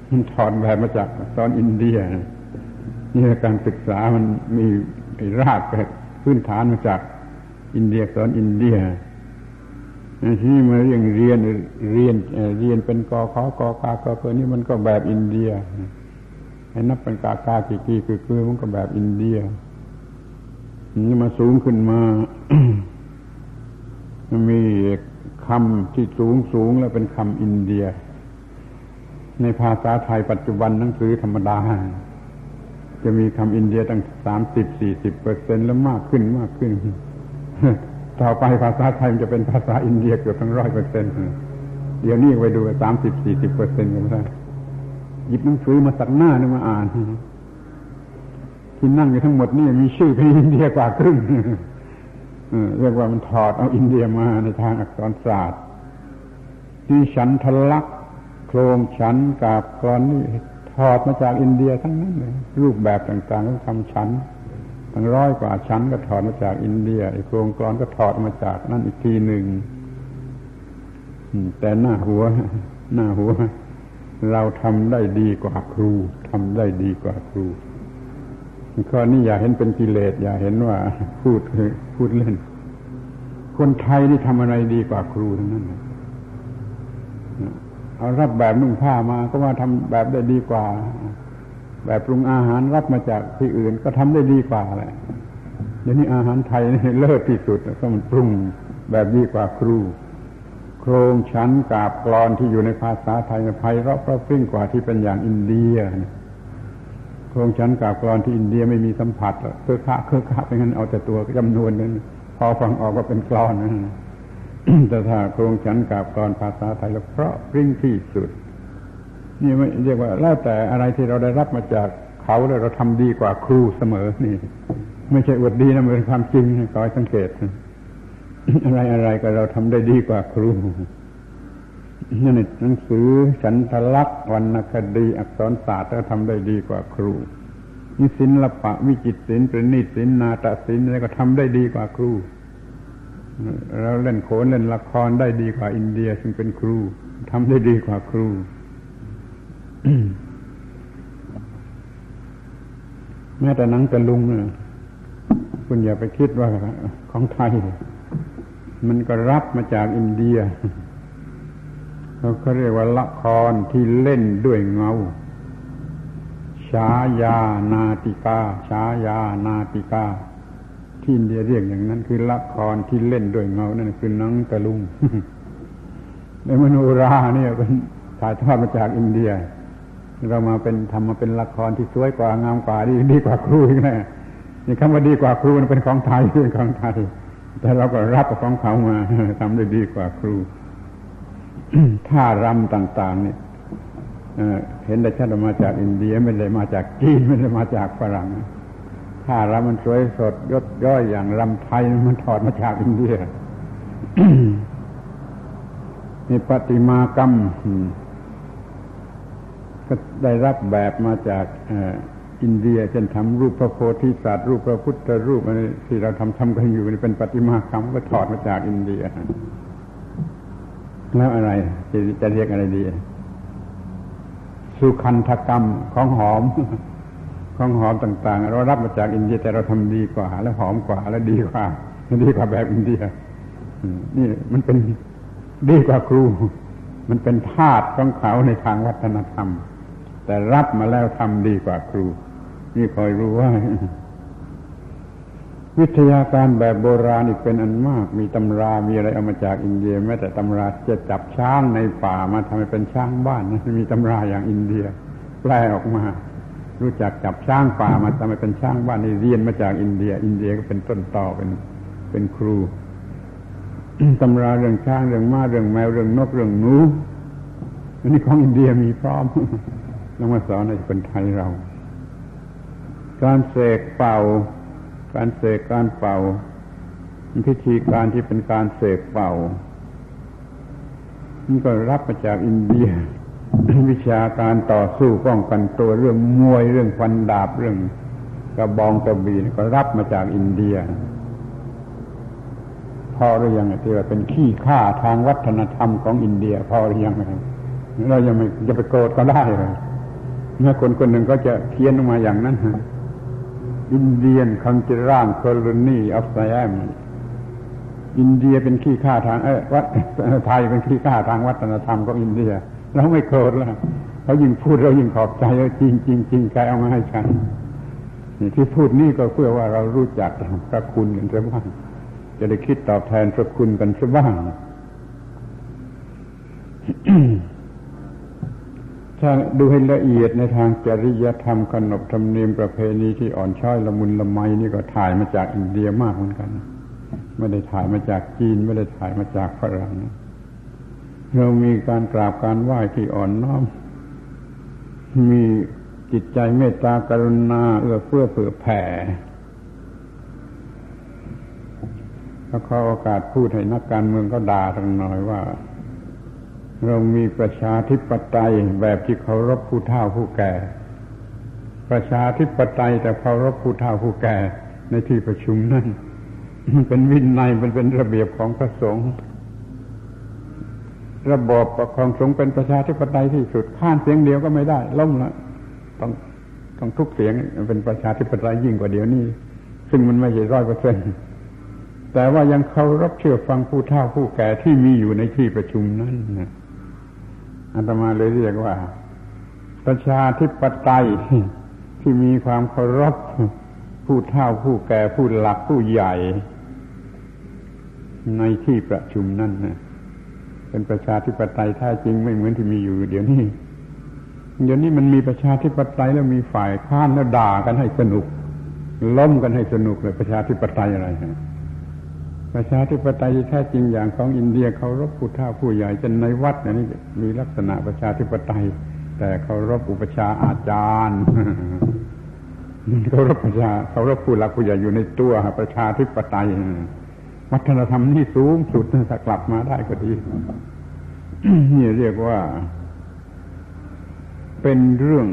มันถอดแบบมาจากอักษรอินเดียนี่การศึกษามันมี รากพื้นฐานมาจากอินเดียสอนอินเดียที่นี่มาเรียนเรียนเรียนเรียนเป็นกอขอกอกากอคือนี่มันก็แบบอินเดียให้นับเป็นกากากี่กี่คือคือมันก็แบบอินเดียนี่มาสูงขึ้นมามีคำที่สูงสูงแล้วเป็นคำอินเดีย ในภาษาไทยปัจจุบันหนังสือธรรมดา จะมีคำอินเดียตั้งสามสิบสี่สิบเปอร์เซ็นแล้วมากขึ้นมากขึ้น ต่อไปภาษาไทยมันจะเป็นภาษาอินเดียเกือบทั้งร้อยเปอร์เซ็นต์เดี๋ยวนี้ไปดูสามสิบสี่สิบเปอร์เซ็นต์กันได้หยิบหนังสือมาสักหน้านึงมาอ่านที่นั่งอยู่ทั้งหมดนี่มีชื่อเป็นอินเดียกว่าครึ่งเรียกว่ามันถอดเอาอินเดียมาในทางอักษรศาสตร์ที่ฉันทะลักโครงฉันกาบกรอนนี่ ถอดมาจากอินเดียทั้งนั้นเลยรูปแบบต่างๆของคำฉันทั้งร้อยกว่าชั้นก็ถอดมาจากอินเดียไอ้โครงกรอนก็ถอดมาจากนั่นอีกทีหนึ่งแต่หน้าหัว หน้าหัว เราทำได้ดีกว่าครูทำได้ดีกว่าครูข้อนี้อย่าเห็นเป็นกิเลสอย่าเห็นว่าพูดพูดเล่น คนไทยนี่ทำอะไรดีกว่าครูทั้งนั้น เอารับแบบนุ่งผ้ามาก็ว่าทำแบบได้ดีกว่า แบบปรุงอาหารรับมาจากที่อื่นก็ทำได้ดีกว่าแหละเดี๋ยวนี้อาหารไทยนี่เลิศที่สุดก็มันปรุงแบบดีกว่าครู โครงชั้นกาบกรอนที่อยู่ในภาษาไทยไพเราะเพราะพริ้งกว่าที่เป็นอย่างอินเดียโครงชั้นกาบกรอนที่อินเดียไม่มีสัมผัสเครือขาเครือขาเป็นงั้นเอาแต่ตัวจำนวนนั้นพอฟังออกก็เป็นกรอนนะ แต่ถ้าโครงชั้นกาบกรภาษาไทยแล้วเพราะพริ้งที่สุด นี่ไม่เรียกว่าแล้วแต่อะไรที่เราได้รับมาจากเขาแล้วเราทำดีกว่าครูเสมอนี่ ไม่ใช่อวดดีนะมันเป็นความจริงขอให้สังเกต อะไรอะไรก็เราทำได้ดีกว่าครูนี่หนังสือฉันทลักษ์วรรณคดีอักษรศาสตร์ก็ทำได้ดีกว่าครูนี่ศิลปะวิจิตศิลป์ประณีตศิลป์นาฏศิลป์อะไรก็ทำได้ดีกว่าครู เราเล่นโขนเล่นละครได้ดีกว่าอินเดีย ซึ่งเป็นครูทำได้ดีกว่าครูแม้แต่หนังตะลุงคุณอย่าไปคิดว่าของไทย มันก็รับมาจากอินเดียเขาเรียกว่าละครที่เล่นด้วยเงาฉายานาติกาฉายานาติกา ที่อินเดียเรียกอย่างนั้น คือละครที่เล่นด้วยเงานั่นคือนังตะลุงในมโนราเนี่ยเป็นถ่ายทอดมาจากอินเดีย เรามาเป็นทำมาเป็นละครที่สวยกว่างามกว่าดีดีกว่าครูอีกนะนี่คำว่าดีกว่าครูมันเป็นของไทยเป็นของไทย แต่เราก็รับของเขามาทำได้ดีกว่าครูท่ารำต่าง ๆ เนี่ยเห็นได้ชัดมาจากอินเดียไม่ได้มาจากจีนไม่ได้มาจากฝรั่ง ท่ารำมันสวยสดยศย่อยอย่างรำไทยมันถอดมาจากอินเดียนี่ปฏิมากรรมก็ได้รับแบบมาจากอินเดียเช่นทำรูปพระโพธิสัตว์รูปพระพุทธรูปอะไรที่เราทำทำกันอยู่นี่เป็นปฏิมากรรมก็ถอดมาจากอินเดียแล้วอะไรจะจะเรียกอะไรดี สุคันธกรรมของหอม ของหอมต่าง ๆ เรารับมาจากอินเดียแต่เราทำดีกว่า แล้วหอมกว่า แล้วดีกว่าดีกว่าแบบอินเดียนี่มันเป็นดีกว่าครู มันเป็นธาตุของเขาในทางวัฒนธรรม แต่รับมาแล้วทำดีกว่าครู นี่คอยรู้ว่าวิทยาการแบบโบราณอีกเป็นอันมาก มีตำรามีอะไรเอามาจากอินเดียแม้แต่ตำราจะจับช้างในป่ามาทำให้เป็นช้างบ้านนะมีตำราอย่างอินเดียแปลออกมา รู้จักจับช้างป่ามาทำให้เป็นช้างบ้านนี่เรียนมาจากอินเดีย อินเดียก็เป็นต้นต่อเป็นเป็นครูตำราเรื่องช้างเรื่องม้าเรื่องแมวเรื่องนกเรื่องหนูอันนี้ของอินเดียมีพร้อมแล้วมาสอนให้คนไทยเรา การเสกเป่า การเสกการเป่าพิธีการที่เป็นการเสกเป่านี่ก็รับมาจากอินเดีย วิชาการต่อสู้ป้องกันตัวเรื่องมวยเรื่องฟันดาบเรื่องกระบองกระบี่ก็รับมาจากอินเดียพอหรือยังที่ว่าเป็นขี้ข้าทางวัฒนธรรมของอินเดีย พอหรือยังเรายังไม่จะไปโกรธก็ได้เลยเมื่อคนคนหนึ่งก็จะเขียนออกมาอย่างนั้นอินเดียนคังจิร่างโคลนีออฟไซแอมอินเดียเป็นขี้ข้าทางเออวัดไทยเป็นขี้ข้าทางวัฒนธรรมของอินเดีย เราไม่โกรธแล้วเขายิ่งพูดเรายิ่งขอบใจว่าจริงจริงจริงใครเอามาให้ฉันที่พูดนี่ก็เพื่อว่าเรารู้จักพระคุณกันซะบ้างจะได้คิดตอบแทนพระคุณกันซะบ้างถ้าดูให้ละเอียดในทางจริยธรรมขนบธรรมเนียมประเพณีที่อ่อนช้อยละมุนละไมนี่ก็ถ่ายมาจากอินเดียมากเหมือนกัน ไม่ได้ถ่ายมาจากจีน ไม่ได้ถ่ายมาจากฝรั่ง เรามีการกราบการไหว้ที่อ่อนน้อม มีจิตใจเมตตากรุณาเอื้อเฟื้อเผื่อแผ่แล้วขอโอกาสพูดให้นักการเมืองก็ด่าทั้งหน่อยว่า เรามีประชาธิปไตยแบบที่เคารพผู้เฒ่าผู้แก่ ประชาธิปไตยแต่เคารพผู้เฒ่าผู้แก่ในที่ประชุมนั่นเป็นวินัยมันเป็นระเบียบของพระสงฆ์ ระบอบปกครองสงฆ์เป็นประชาธิปไตยที่สุดข้านเสียงเดียวก็ไม่ได้ล้มละต้องต้องทุกเสียงเป็นประชาธิปไตยยิ่งกว่าเดี๋ยวนี้ ซึ่งมันไม่ใช่ร้อยเปอร์เซ็นต์แต่ว่ายังเคารพเชื่อฟังผู้เฒ่าผู้แก่ที่มีอยู่ในที่ประชุมนั้นอาตมาเลยเรียกว่า ประชาธิปไตยที่มีความเคารพผู้เฒ่าผู้แก่ผู้หลักผู้ใหญ่ ในที่ประชุมนั่นนะ เป็นประชาธิปไตยแท้จริงไม่เหมือนที่มีอยู่เดี๋ยวนี้เดี๋ยวนี้มันมีประชาธิปไตยแล้วมีฝ่ายค้านแล้วด่ากันให้สนุก ล้มกันให้สนุกเลยประชาธิปไตยอะไรนะประชาธิปไตยแท้จริงอย่างของอินเดียเคารพผู้เฒ่าผู้ใหญ่จนในวัดนี่มีลักษณะประชาธิปไตย แต่เคารพอุปชาอาจารย์เคารพประชาเคารพผู้หลักผู้ใหญ่อยู่ในตัวประชาธิปไตย วัฒนธรรมนี่สูงสุดถ้ากลับมาได้ก็ดีนี่เรียกว่า เป็นเรื่อง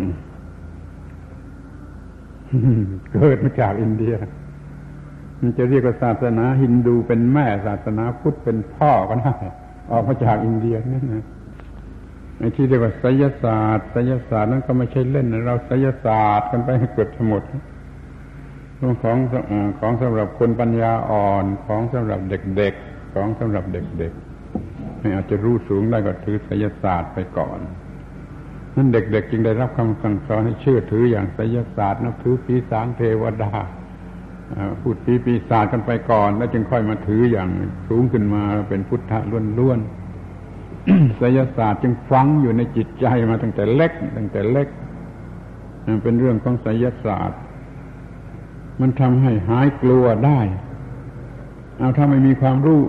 เกิดมาจากอินเดีย มันจะเรียกว่าศาสนาฮินดูเป็นแม่ศาสนาพุทธเป็นพ่อก็ได้ออกมาจากอินเดียนั่นนะไอ้ที่เรียกว่าไสยศาสตร์ไสยศาสตร์นั้นก็ไม่ใช่เล่นเราไสยศาสตร์กันไปเกือบทั้งหมด ของของสำหรับคนปัญญาอ่อนของสำหรับเด็กๆของสำหรับเด็กๆไม่อาจจะรู้สูงได้ก็ถือไสยศาสตร์ไปก่อนนั้นเด็ก ๆ จึงได้รับคำสั่งสอนให้เชื่อถืออย่างไสยศาสตร์นับถือปีศาจเทวดาพูดปีปีศาจกันไปก่อน แล้วจึงค่อยมาถืออย่างสูงขึ้นมาเป็นพุทธะล้วนๆศิลศาสตร์จึงฟังอยู่ในจิตใจมาตั้งแต่เล็ก ตั้งแต่เล็ก เป็นเรื่องของศิลศาสตร์ มันทำให้หายกลัวได้ เอาถ้าไม่มีความรู้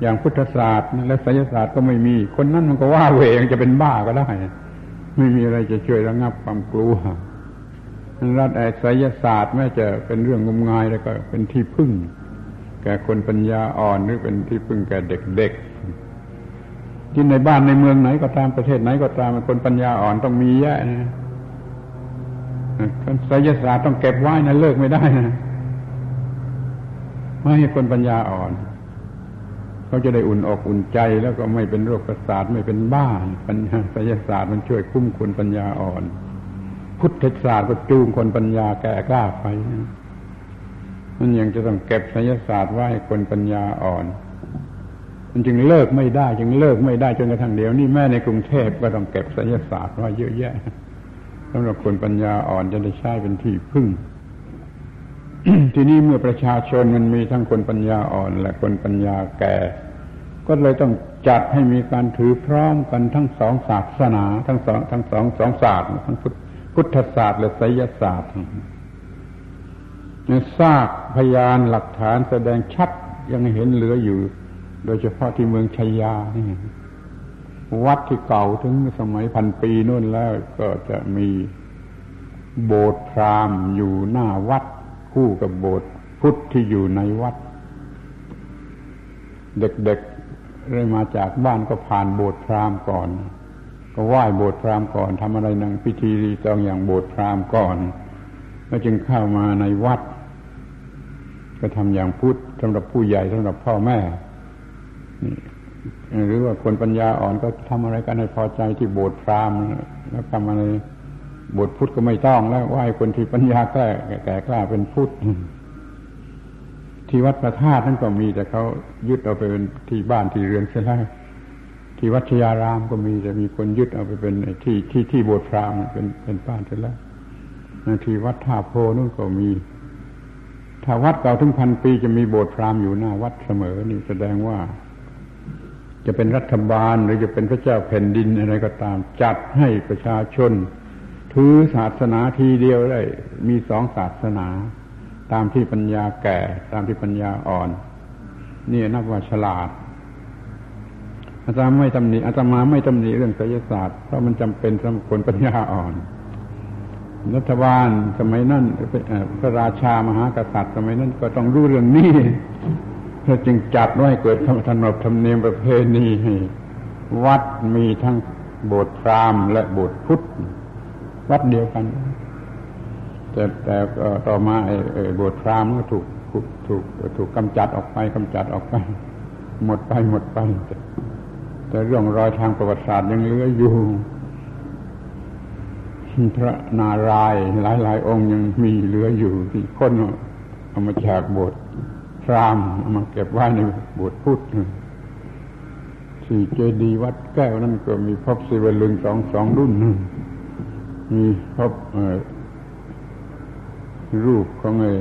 อย่างพุทธศาสตร์และศิลศาสตร์ก็ไม่มี คนนั้นมันก็ว่าเวงจะเป็นบ้าก็ได้ ไม่มีอะไรจะช่วยระงับความกลัวรัฐไอศยศาสตร์แม้จะเป็นเรื่องงมงายแล้วก็เป็นที่พึ่ง แก่คนปัญญาอ่อนหรือเป็นที่พึ่งแก่เด็กๆที่ในบ้านในเมืองไหนก็ตามประเทศไหนก็ตามคนปัญญาอ่อนต้องมีแย่นะ ไสยศาสตร์ต้องเก็บไว้นะเลิกไม่ได้นะไม่ให้คนปัญญาอ่อน เขาจะได้อุ่นอกอุ่นใจแล้วก็ไม่เป็นโรคประสาทไม่เป็นบ้าปัญญาไสยศาสตร์มันช่วยคุ้มคนปัญญาอ่อน พุทธศาสตร์ก็จูงคนปัญญาแก่กล้าไปมันยังจะต้องเก็บศิลศาสตร์ไว้ให้คนปัญญาอ่อน มันจึงเลิกไม่ได้ จึงเลิกไม่ได้จนกระทั่งเดี๋ยวนี้แม่ในกรุงเทพก็ต้องเก็บศิลศาสตร์ไว้เยอะแยะ สำหรับคนปัญญาอ่อนจะได้ใช้เป็นที่พึ่ง ทีนี้เมื่อประชาชนมันมีทั้งคนปัญญาอ่อน และคนปัญญาแก่ ก็เลยต้องจัดให้มีการถือพร้อมกันทั้งสองศาสนา ทั้งสองทั้งสองสองศาสตร์ทั้งพุทธศาสตร์และไสยศาสตร์ซากพยานหลักฐานแสดงชัดยังเห็นเหลืออยู่ โดยเฉพาะที่เมืองชัยยานี่ วัดที่เก่าถึงสมัยพันปีนู่นแล้วก็จะมีโบสถ์พราหมณ์อยู่หน้าวัด คู่กับโบสถ์พุทธที่อยู่ในวัด เด็กๆได้มาจากบ้านก็ผ่านโบสถ์พราหมณ์ก่อน ก็ไหว้โบสถ์พราหมณ์ก่อนทำอะไรนังพิธีรีตองอย่างโบสถ์พราหมณ์ก่อน แล้วจึงเข้ามาในวัด ก็ทำอย่างพุทธสำหรับผู้ใหญ่สำหรับพ่อแม่ หรือว่าคนปัญญาอ่อนก็ทำอะไรกันให้พอใจที่โบสถ์พราหมณ์แล้วทำอะไรโบสถ์พุทธก็ไม่ต้องแล้วไหว้คนที่ปัญญาแก่แก่กล้าเป็นพุทธที่วัดประธาตุนั่นก็มีแต่เขายึดเอาไปเป็นที่บ้านที่เรือนเสียแล้วที่วัดชยารามก็มีแต่มีคนยึดเอาไปเป็นที่ที่ที่โบสถ์พราหมณ์เป็นเป็นบ้านเสียแล้วที่วัดท่าโพนู่นก็มี ถ้าวัดเก่าถึงพันปีจะมีโบสถ์พราหมณ์อยู่หน้าวัดเสมอนี่แสดงว่า จะเป็นรัฐบาลหรือจะเป็นพระเจ้าแผ่นดินอะไรก็ตามจัดให้ประชาชน ถือศาสนาทีเดียวได้มีสองศาสนา ตามที่ปัญญาแก่ ตามที่ปัญญาอ่อน นี่นับว่าฉลาดอาตมาไม่ตำหนิอาตมาไม่ตำหนิเรื่องไสยศาสตร์เพราะมันจำเป็นสำหรับคนปัญญาอ่อน รัฐบาลสมัยนั้นพระราชามหากษัตริย์ สมัยนั้นก็ต้องรู้เรื่องนี้ จึงจัดไว้เกิดธรรมนบธรรมเนียมประเพณีวัดมีทั้งโบสถ์พราหมณ์และโบสถ์พุทธ วัดเดียวกัน แต่แต่ต่อมาไอ้โบสถ์พราหมณ์ก็ถูกถูกถูกถูกกำจัดออกไปกำจัดออกไป หมดไปหมดไปแต่เรื่องรอยทางประวัติศาสตร์ยังเหลืออยู่ พระนารายหลายหลายองค์ยังมีเหลืออยู่ที่คนเอามาจากโบสถ์ รามมาเก็บไว้ในบสถ์พุทธสี่เจดีวัดแก้วนั่นก็มีพบสิวลึงสองสองรุ่น มีพบรูปของไอ้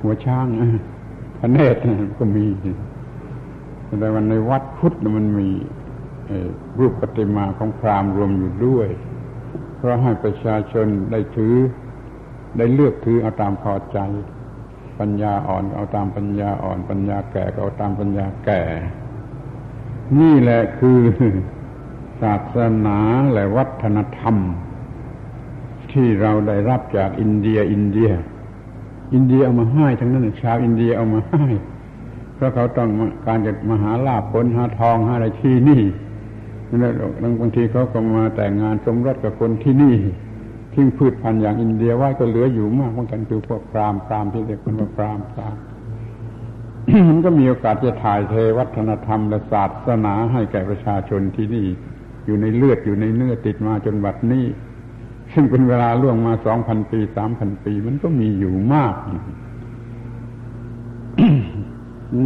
หัวช้างพระเนตรก็มี แต่วันในวัดพุทธมันมีรูปปฏิมาของพราหมณ์รวมอยู่ด้วย เพราะให้ประชาชนได้ถือ ได้เลือกถือเอาตามพอใจ ปัญญาอ่อนเอาตามปัญญาอ่อน ปัญญาแก่ก็เอาตามปัญญาแก่ นี่แหละคือศาสนาและวัฒนธรรม ที่เราได้รับจากอินเดียอินเดีย อินเดียเอามาให้ทั้งนั้นชาวอินเดียเอามาให้เพราะเขาต้องการจะมาหาลาบผลหาทองหาอะไรที่นี่แล้วบางทีเขาก็มาแต่งงานสมรสกับคนที่นี่ ทิ้งพืชพันธุ์อย่างอินเดียไว้ก็เหลืออยู่มากเหมือนกันคือพวกพราหมณ์พราหมณ์ที่เรียกกันว่าพราหมณ์พราหมณ์มันก็มีโอกาสจะถ่ายเทวัฒนธรรมและศาสนาให้แก่ประชาชนที่นี่ อยู่ในเลือดอยู่ในเนื้อติดมาจนบัดนี้ ซึ่งเป็นเวลาล่วงมาสองพันปีสามพันปี มันก็มีอยู่มาก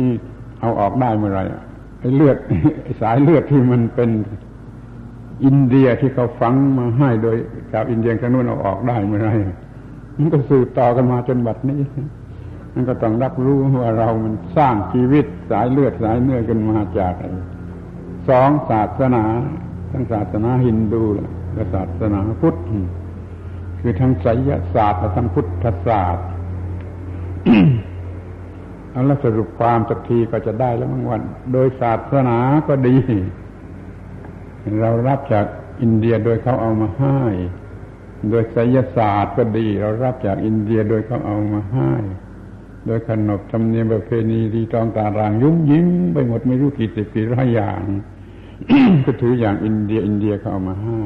นี่เอาออกได้เมื่อไรไอ้เลือดสายเลือดที่มันเป็น อินเดียที่เขาฝังมาให้โดยชาวอินเดียกันนู้นเอาออกได้เมื่อไรมันก็สืบต่อกันมาจนบัดนี้มันก็ต้องรับรู้ว่าเรามันสร้างชีวิตสายเลือดสายเนื้อกันมาจากสองศาสนา ทั้งศาสนาฮินดูและศาสนาพุทธคือทั้งไสยศาสตร์และทั้งพุทธศาสตร์เอาล้วสรุปความสักทีก็จะได้แล้วบางวัน โดยศาสนาก็ดี เรารับจากอินเดียโดยเขาเอามาให้ โดยไสยศาสตร์ก็ดี เรารับจากอินเดียโดยเขาเอามาให้ โดยขนบธรรมเนียมประเพณีดีตองตารางยุ่งยิ้มไปหมดไม่รู้กี่สิบกี่ร้อยอย่าง ก็ถืออย่างอินเดีย อินเดียเขาเอามาให้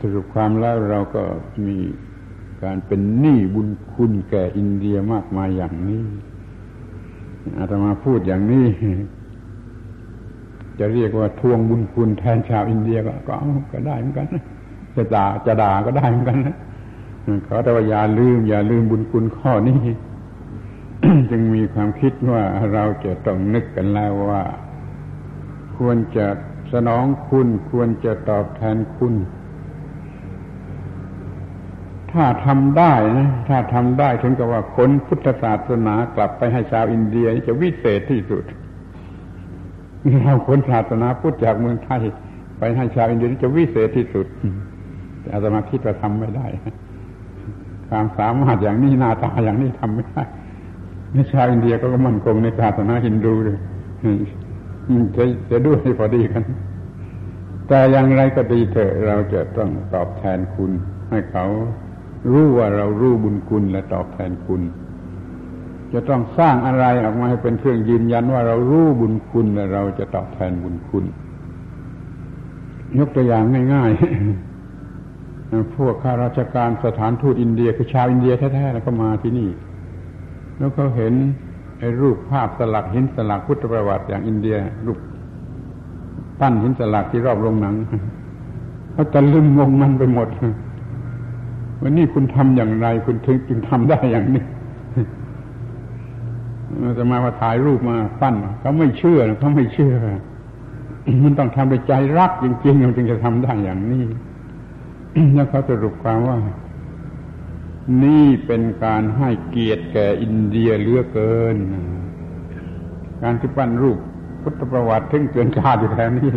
สรุปความแล้วเราก็มีการเป็นหนี้บุญคุณแก่อินเดียมากมายอย่างนี้อาตมาพูดอย่างนี้ จะเรียกว่าทวงบุญคุณแทนชาวอินเดียก็ก็ก็ได้เหมือนกันจะด่าจะด่าก็ได้เหมือนกันนะขอแต่ว่าอย่าลืม อย่าลืมบุญคุณข้อนี้จึงมีความคิดว่าเราจะต้องนึกกันแล้วว่า ควรจะสนองคุณ ควรจะตอบแทนคุณ ถ้าทำได้นะ ถ้าทำได้ถึงกับว่าคนพุทธศาสนากลับไปให้ชาวอินเดียจะวิเศษที่สุด เราคนศาสนาพุทธจากเมืองไทย ไปให้ชาวอินเดียจะวิเศษที่สุด แต่อาตมาคิดว่าทำไม่ได้ ความสามารถอย่างนี้หน้าตาอย่างนี้ทำไม่ได้ชาวอินเดียก็มั่นคงในศาสนาฮินดูเลยจะจะด้วยพอดีกัน แต่อย่างไรก็ดีเถอะเราจะต้องตอบแทนคุณ ให้เขารู้ว่าเรารู้บุญคุณและตอบแทนคุณ จะต้องสร้างอะไรออกมาให้เป็นเครื่องยืนยันว่าเรารู้บุญคุณและเราจะตอบแทนบุญคุณ ยกตัวอย่างง่ายๆ พวกข้าราชการสถานทูตอินเดียคือชาวอินเดียแท้ๆแล้วก็มาที่นี่ แล้วเขาเห็นไอ้รูปภาพสลักหินสลักพุทธประวัติอย่างอินเดีย รูปปั้นหินสลักที่รอบโรงหนังเขาจะลืมงงมันไปหมดวันนี้คุณทำอย่างไร คุณถึงจึงทำได้อย่างนี้ จะมาว่าถ่ายรูปมาปั้นเขาไม่เชื่อเขาไม่เชื่อ มันต้องทำด้วยใจรักจริงๆมันจึงจะทำได้อย่างนี้แล้วเขาสรุปความว่า นี่เป็นการให้เกียรติแก่อินเดียเหลือเกิน การที่ปั้นรูปพุทธประวัติทึ่งเกินคาดอยู่แล้วนี่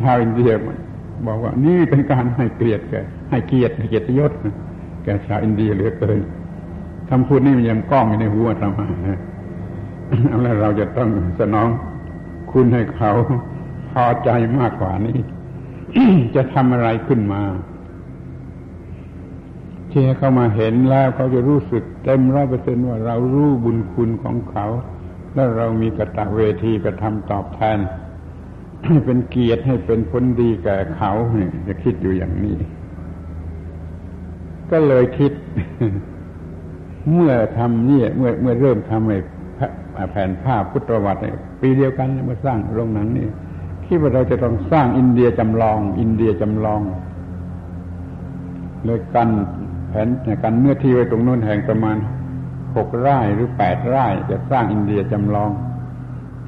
ชาวอินเดียบอกว่า นี่เป็นการให้เกียรติแก่ให้เกียรติเกียรติยศแก่ชาวอินเดียเหลือเกิน คำพูดนี้มันยังก้องอยู่ในหัวเรามาแล้วเราจะต้องสนองคุณให้เขาพอใจมากกว่านี้ จะทำอะไรขึ้นมาที่เขามาเห็นแล้วเขาจะรู้สึกเต็มร้อยเปอร์เซ็นว่าเรารู้บุญคุณของเขา และเรามีกระตะเวทีกระทำตอบแทน ให้เป็นเกียรติให้เป็นผลดีแก่เขาเนี่ยจะคิดอยู่อย่างนี้ ก็เลยคิด เมื่อทำนี่เมื่อเมื่อเริ่มทำไอ้แผ่นภาพพุทธประวัติปีเดียวกันเมื่อสร้างโรงหนังนี่คิดว่าเราจะต้องสร้างอินเดียจำลอง อินเดียจำลองเลยกันแผนกันเนื้อที่ไว้ตรงนู้นแห่งประมาณหกไร่หรือแปดไร่จะสร้างอินเดียจำลอง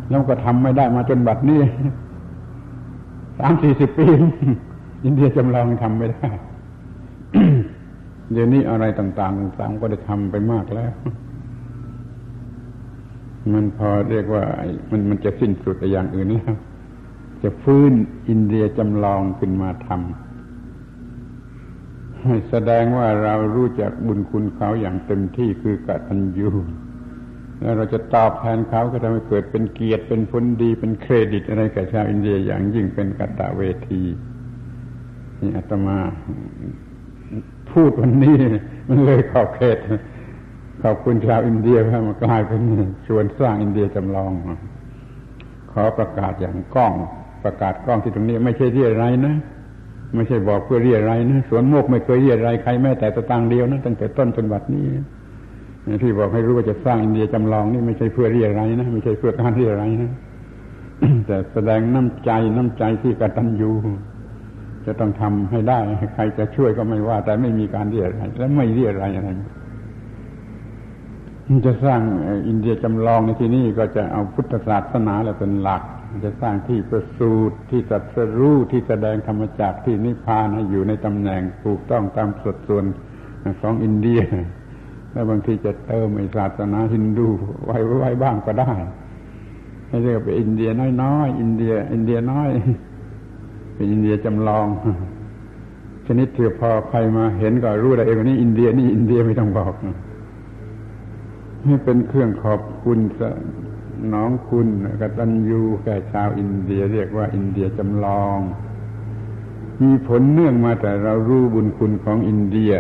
แล้วก็ทำไม่ได้มาจนบัดนี้สามสี่สิบปี อินเดียจำลองทำไม่ได้ เดี๋ยวนี้อะไรต่างๆต่างก็ได้ทำไปมากแล้ว มันพอเรียกว่า มันมันจะสิ้นสุดอย่างอื่นแล้วจะฟื้นอินเดียจำลองขึ้นมาทำให้แสดงว่าเรารู้จักบุญคุณเขาอย่างเต็มที่คือกตัญญูแล้วเราจะตอบแทนเขาก็ทำให้เกิดเป็นเกียรติเป็นผลดีเป็นเครดิตอะไรกับชาวอินเดียอย่างยิ่งเป็นกตเวทีนี่อาตมา พูดวันนี้ มันเลยขอบเขตขอบคุณชาวอินเดียมากลายเป็นชวนสร้างอินเดียจำลอง ขอประกาศอย่างก้อง ประกาศกล้องที่ตรงนี้ไม่ใช่เรียไรนะไม่ใช่บอกเพื่อเรียไรนะสวนโมกไม่เคยเรียไรใครแม้แต่ตะตังเดียวนะตั้งแต่ต้นจนบัดนี้ที่บอกให้รู้ว่าจะสร้างอินเดียจำลองนี่ไม่ใช่เพื่อเรียไรนะไม่ใช่เพื่อการเรียไรนะแต่แสดงน้ำใจน้ำใจที่กตัญญู จะต้องทำให้ได้ ใครจะช่วยก็ไม่ว่า แต่ไม่มีการเรียอะไรและไม่เรียอะไรอะไรจะสร้างอินเดียจำลองในที่นี้ก็จะเอาพุทธศาสนาแหละเป็นหลัก จะสร้างที่ประสูตรที่ตัสรู้ที่แสดงธรรมจักที่นิพพานให้อยู่ในตำแหน่งถูกต้องตามสัดส่วนของอินเดีย และบางทีจะเติมไอศาสนาฮินดูไว้ไว้บ้างก็ได้ให้เรียกเป็นอินเดียน้อยๆอินเดีย อินเดียน้อย เป็นอินเดียจำลอง ชนิดที่พอใครมาเห็นก็รู้ได้เองว่านี่อินเดียนี่อินเดียไม่ต้องบอกให้เป็นเครื่องขอบคุณสนองคุณกตัญญูแก่ชาวอินเดียเรียกว่าอินเดียจำลอง มีผลเนื่องมาแต่เรารู้บุญคุณของอินเดีย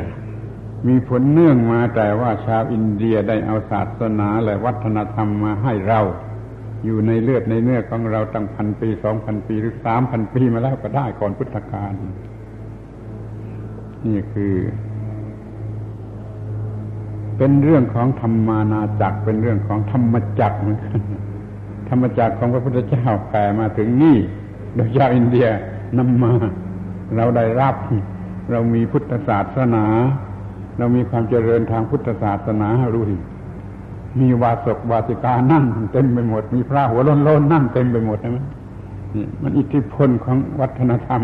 มีผลเนื่องมาแต่ว่าชาวอินเดียได้เอาศาสนาและวัฒนธรรมมาให้เรา อยู่ในเลือดในเนื้อของเราตั้งพันปีสองพันปีหรือสามพันปีมาแล้วก็ได้ก่อนพุทธกาลนี่คือ เป็นเรื่องของธรรมานาจักเป็นเรื่องของธรรมจักเหมือนกันธรรมจักของพระพุทธเจ้าแผ่มาถึงนี่โดยชาวอินเดียนำมา เราได้รับ เรามีพุทธศาสนา เรามีความเจริญทางพุทธศาสนารู้ดิ มีวาสกวาสิกานั่งเต็มไปหมด มีพระหัวล้นๆนั่งเต็มไปหมดใช่ไหมนี่มันอิทธิพลของวัฒนธรรม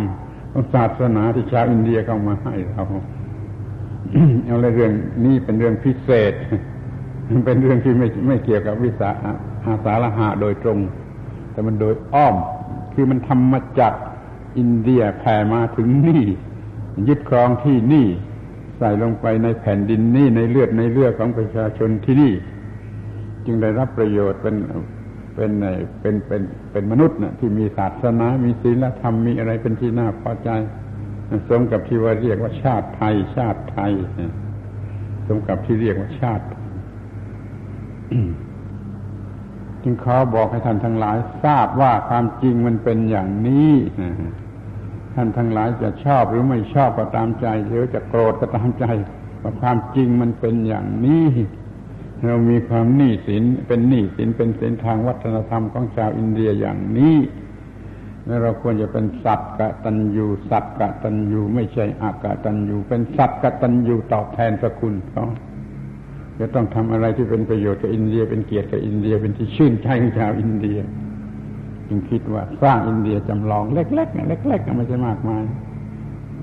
ของศาสนาที่ชาวอินเดียเข้ามาให้เราเอาเลยเรื่องนี้เป็นเรื่องพิเศษ มันเป็นเรื่องที่ไม่ไม่เกี่ยวกับวิสาอาสาฬหะโดยตรง แต่มันโดยอ้อม คือมันทำมาจากอินเดียแผ่มาถึงนี่ ยึดครองที่นี่ ใส่ลงไปในแผ่นดินนี่ในเลือดในเลือดของประชาชนที่นี่ จึงได้รับประโยชน์เป็นเป็นเป็นเป็นเป็นมนุษย์นะที่มีศาสนา มีศีลธรรมมีอะไรเป็นที่น่าพอใจ สมกับที่ว่าเรียกว่าชาติไทย ชาติไทยสมกับที่เรียกว่าชาติ จึงขอบอกให้ท่านทั้งหลายทราบว่าความจริงมันเป็นอย่างนี้ท่านทั้งหลายจะชอบหรือไม่ชอบก็ตามใจหรือจะโกรธก็ตามใจว่าความจริงมันเป็นอย่างนี้ เรามีความหนี้สินเป็นหนี้สินเป็นสินทางวัฒนธรรมของชาวอินเดียอย่างนี้แล้วเราควรจะเป็นสัตว์กตัญญูสัตว์กตัญญูไม่ใช่อกตัญญูเป็นสัตว์กตัญญูตอบแทนคุณเขาจะต้องทำอะไรที่เป็นประโยชน์กับอินเดีย เป็นเกียรติกับอินเดียเป็นที่ชื่นใจของชาวอินเดียจึงคิดว่าสร้างอินเดียจำลองเล็กๆเล็กๆไม่ใช่มากมาย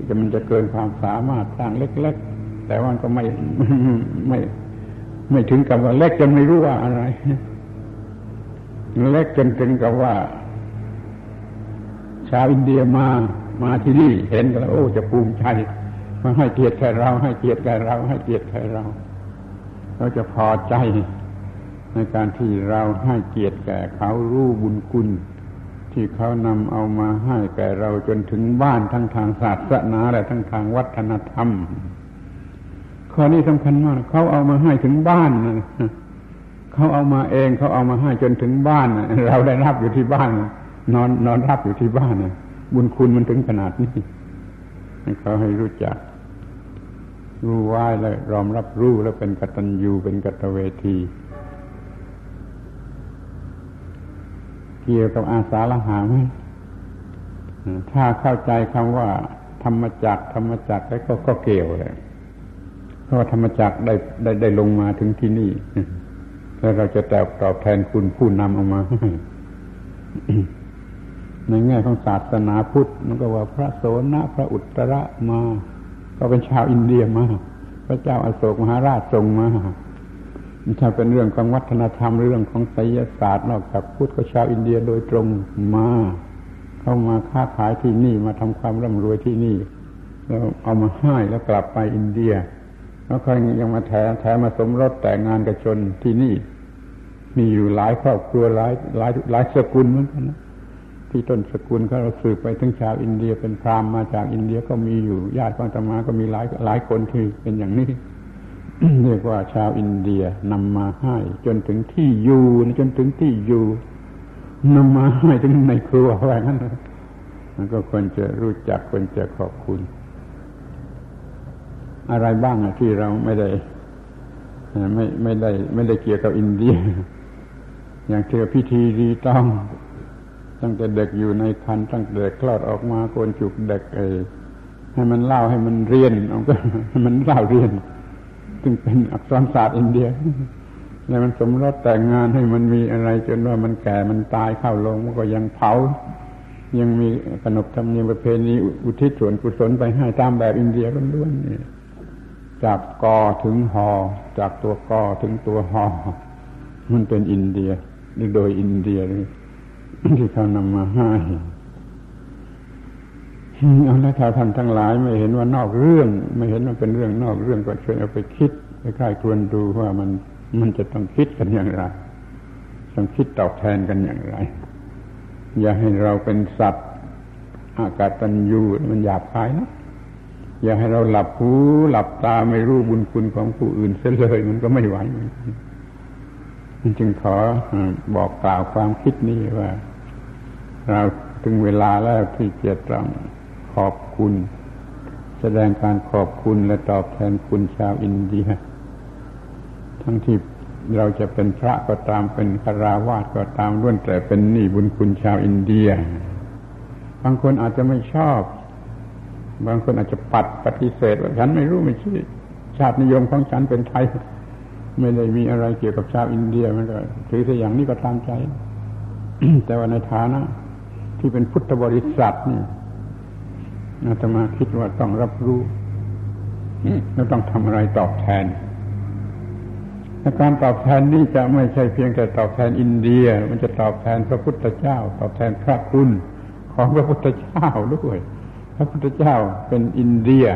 จะมันจะเกินความสามารถสร้างเล็ก ๆ แต่ว่าก็ไม่ไม่ ไม่ถึงกับว่าเล็กจนไม่รู้ว่าอะไร เล็กจนถึงกับว่า ชาวอินเดียมามาที่นี่เห็นกันแล้วโอ้จะภูมิใจมาให้เกียรติแก่เรา ให้เกียรติแก่เรา ให้เกียรติแก่เรา เราจะพอใจในการที่เราให้เกียรติแก่เขารู้บุญคุณ ที่เขานำเอามาให้แก่เราจนถึงบ้านทั้งทางศาสนาและทั้งทางวัฒนธรรม ข้อนี้สำคัญมาก เขาเอามาให้ถึงบ้านเขาเอามาเองเขาเอามาให้จนถึงบ้านเราได้รับอยู่ที่บ้าน นอนนอนรับอยู่ที่บ้านบุญคุณมันถึงขนาดนี้เขาให้รู้จัก รู้ไหวแล้วรอมรับรู้แล้วเป็นกตัญญูเป็นกตเวที เกี่ยวกับอาสาละหาไหมถ้าเข้าใจคำว่า ธรรมจักธรรมจักแล้วก็เกี่ยวเลย พราะว่าธรรมจักได้ได้ได้ลงมาถึงที่นี่ แล้วเราจะตอบตอบแทนคุณผู้นำออกมาให้ในแง่ของศาสนาพุทธมันก็ว่าพระโสนพระอุตระมา ก็เป็นชาวอินเดียมา พระเจ้าอาโศกมหาราชทรงมาถ้าเป็นเรื่องของวัฒนธรรมเรื่องของไสยศาสตร์นอกจากพุทธก็ชาวอินเดียโดยตรงมา เข้ามาค้าขายที่นี่มาทำความร่ำรวยที่นี่ แล้วเอามาให้แล้วกลับไปอินเดีย แล้วใค่อยยังมาแถมแถมมาสมรสแต่งงานกับชนที่นี่ มีอยู่หลายครอบครัวหลายหลายหลายสกุลเหมือนกันนะที่ต้นสกุลเขาเราสืบไปถึงชาวอินเดียเป็นพราหมณ์มาจากอินเดียก็มีอยู่ญาติของอาตมาก็มีหลายหลายคนที่เป็นอย่างนี้เรียกว่าชาวอินเดียนำมาให้ จนถึงที่อยู่จนถึงที่อยู่นำมาให้ถึงในครัวอะไรนั้นมันก็ควรจะรู้จักควรจะขอบคุณ อะไรบ้างที่เราไม่ได้ไม่ไม่ได้ ไม่ได้เกี่ยวกับอินเดีย อย่างเที่ยวพิธีรีต้อง ตั้งแต่เด็กอยู่ในคันตั้งแต่เด็กคลอดออกมาโกนจุกเด็กเอให้มันเล่าให้มันเรียนเอาก็ให้มันเล่าเรียนซึ่งเป็นอักษรศาสตร์อินเดียแล้วมันสมรสแต่งงานให้มันมีอะไร จนว่ามันแก่มันตายเข้าลงมันก็ยังเผา ยังมีขนบธรรมเนียมประเพณีอุทิศส่วนกุศลไปให้ตามแบบอินเดียล้วนนี่ จากกอถึงหอ จากตัวกอถึงตัวหอ มันเป็นอินเดียนี่โดยอินเดียที่เขานำมาให้เอาละท่านทั้งหลายไม่เห็นว่านอกเรื่อง ไม่เห็นว่าเป็นเรื่องนอกเรื่องก็ช่วยเอาไปคิดไปค่ายควรดูว่ามันมันจะต้องคิดกันอย่างไรต้องคิดตอบแทนกันอย่างไร อย่าให้เราเป็นสัตว์อากาศตันยูมันหยาบคายนะ อย่าให้เราหลับหูหลับตาไม่รู้บุญคุณของผู้อื่นเสียเลยมันก็ไม่ไหวมันจึงขอบอกกล่าวความคิดนี้ว่า เราถึงเวลาแล้วที่จะต้องขอบคุณ แสดงการขอบคุณและตอบแทนคุณชาวอินเดีย ทั้งที่เราจะเป็นพระก็ตามเป็นฆราวาสก็ตามล้วนแต่เป็นหนี้บุญคุณชาวอินเดีย บางคนอาจจะไม่ชอบ บางคนอาจจะปัดปฏิเสธว่าฉันไม่รู้ไม่ชี้ชาตินิยมของฉันเป็นไทย ไม่ได้มีอะไรเกี่ยวกับชาวอินเดียมันก็ถือแต่อย่างนี้ก็ตามใจ แต่ว่าในฐานะ ที่เป็นพุทธบริษัทนี่อาตมาคิดว่าต้องรับรู้แล้วต้องทำอะไรตอบแทนและการตอบแทนนี้จะไม่ใช่เพียงแต่ตอบแทนอินเดีย มันจะตอบแทนพระพุทธเจ้า ตอบแทนพระคุณของพระพุทธเจ้าด้วย พระพุทธเจ้าเป็นอินเดีย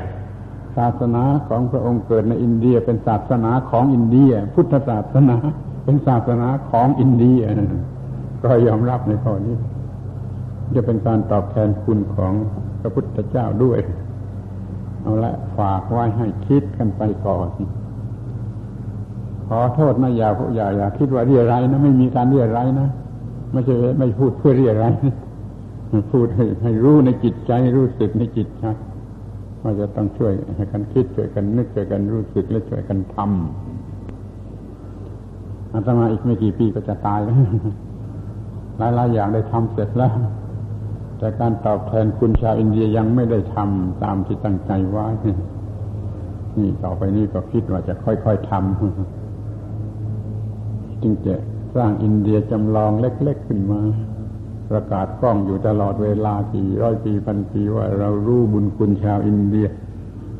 ศาสนาของพระองค์เกิดในอินเดีย เป็นศาสนาของอินเดีย พุทธศาสนา เป็นศาสนาของอินเดีย ก็ยอมรับในข้อนี้ จะเป็นการตอบแทนคุณของพระพุทธเจ้าด้วย เอาละฝากไว้ให้คิดกันไปก่อนขอโทษนะอย่าอย่าอย่าคิดว่าเรียไรนะไม่มีการเรียไรนะไม่ใช่ไม่พูดเพื่อเรียไร พูดให้ให้รู้ในจิตใจรู้สึกในจิตใจว่าจะต้องช่วยให้กันคิดช่วยกันนึกช่วยกันรู้สึกและช่วยกันทำอาตมาอีกไม่กี่ปีก็จะตายแล้วหลายๆอย่างได้ทำเสร็จแล้ว แต่การตอบแทนคุณชาวอินเดียยังไม่ได้ทำตามที่ตั้งใจไว้นี่ต่อไปนี้ก็คิดว่าจะค่อยๆทำจึงจะสร้างอินเดียจำลองเล็ก ๆ ขึ้นมา ประกาศกล้องอยู่ตลอดเวลากี่ร้อยปีพันปีว่าเรารู้บุญคุณชาวอินเดีย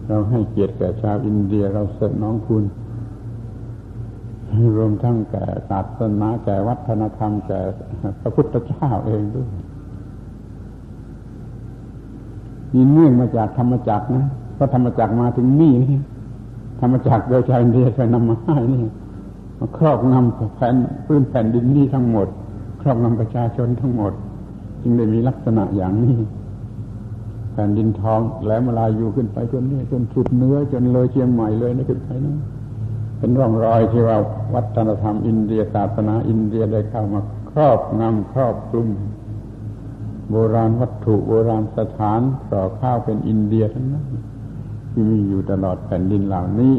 เราให้เกียรติแก่ชาวอินเดียเราเสน้องคุณ รวมทั้งแก่ศาสนาแก่วัฒนธรรมแก่พระพุทธเจ้าเองด้วยนี่เนื่องมาจากธรรมจักรนะเพราะธรรมจักรมาถึงนี่นี่ธรรมจักรโดยชาวอินเดียเคยนำมาให้นี่มาครอบงำแผ่นพื้นแผ่นดินนี้ทั้งหมด รอบงำประชาชนทั้งหมด จึงได้มีลักษณะอย่างนี้แผ่นดินทองแหลมลายอยู่ขึ้นไปจนนี้จนสุดเนื้อจนเลยเชียงใหม่เลยนะขึ้นไปนะเป็นร่องรอยที่ว่าวัฒนธรรมอินเดียศาสนาอินเดียได้เข้ามาครอบงำครอบคลุมโบราณวัตถุโบราณสถานต่อข้าวเป็นอินเดียทั้งนั้นที่มีอยู่ตลอดแผ่นดินเหล่านี้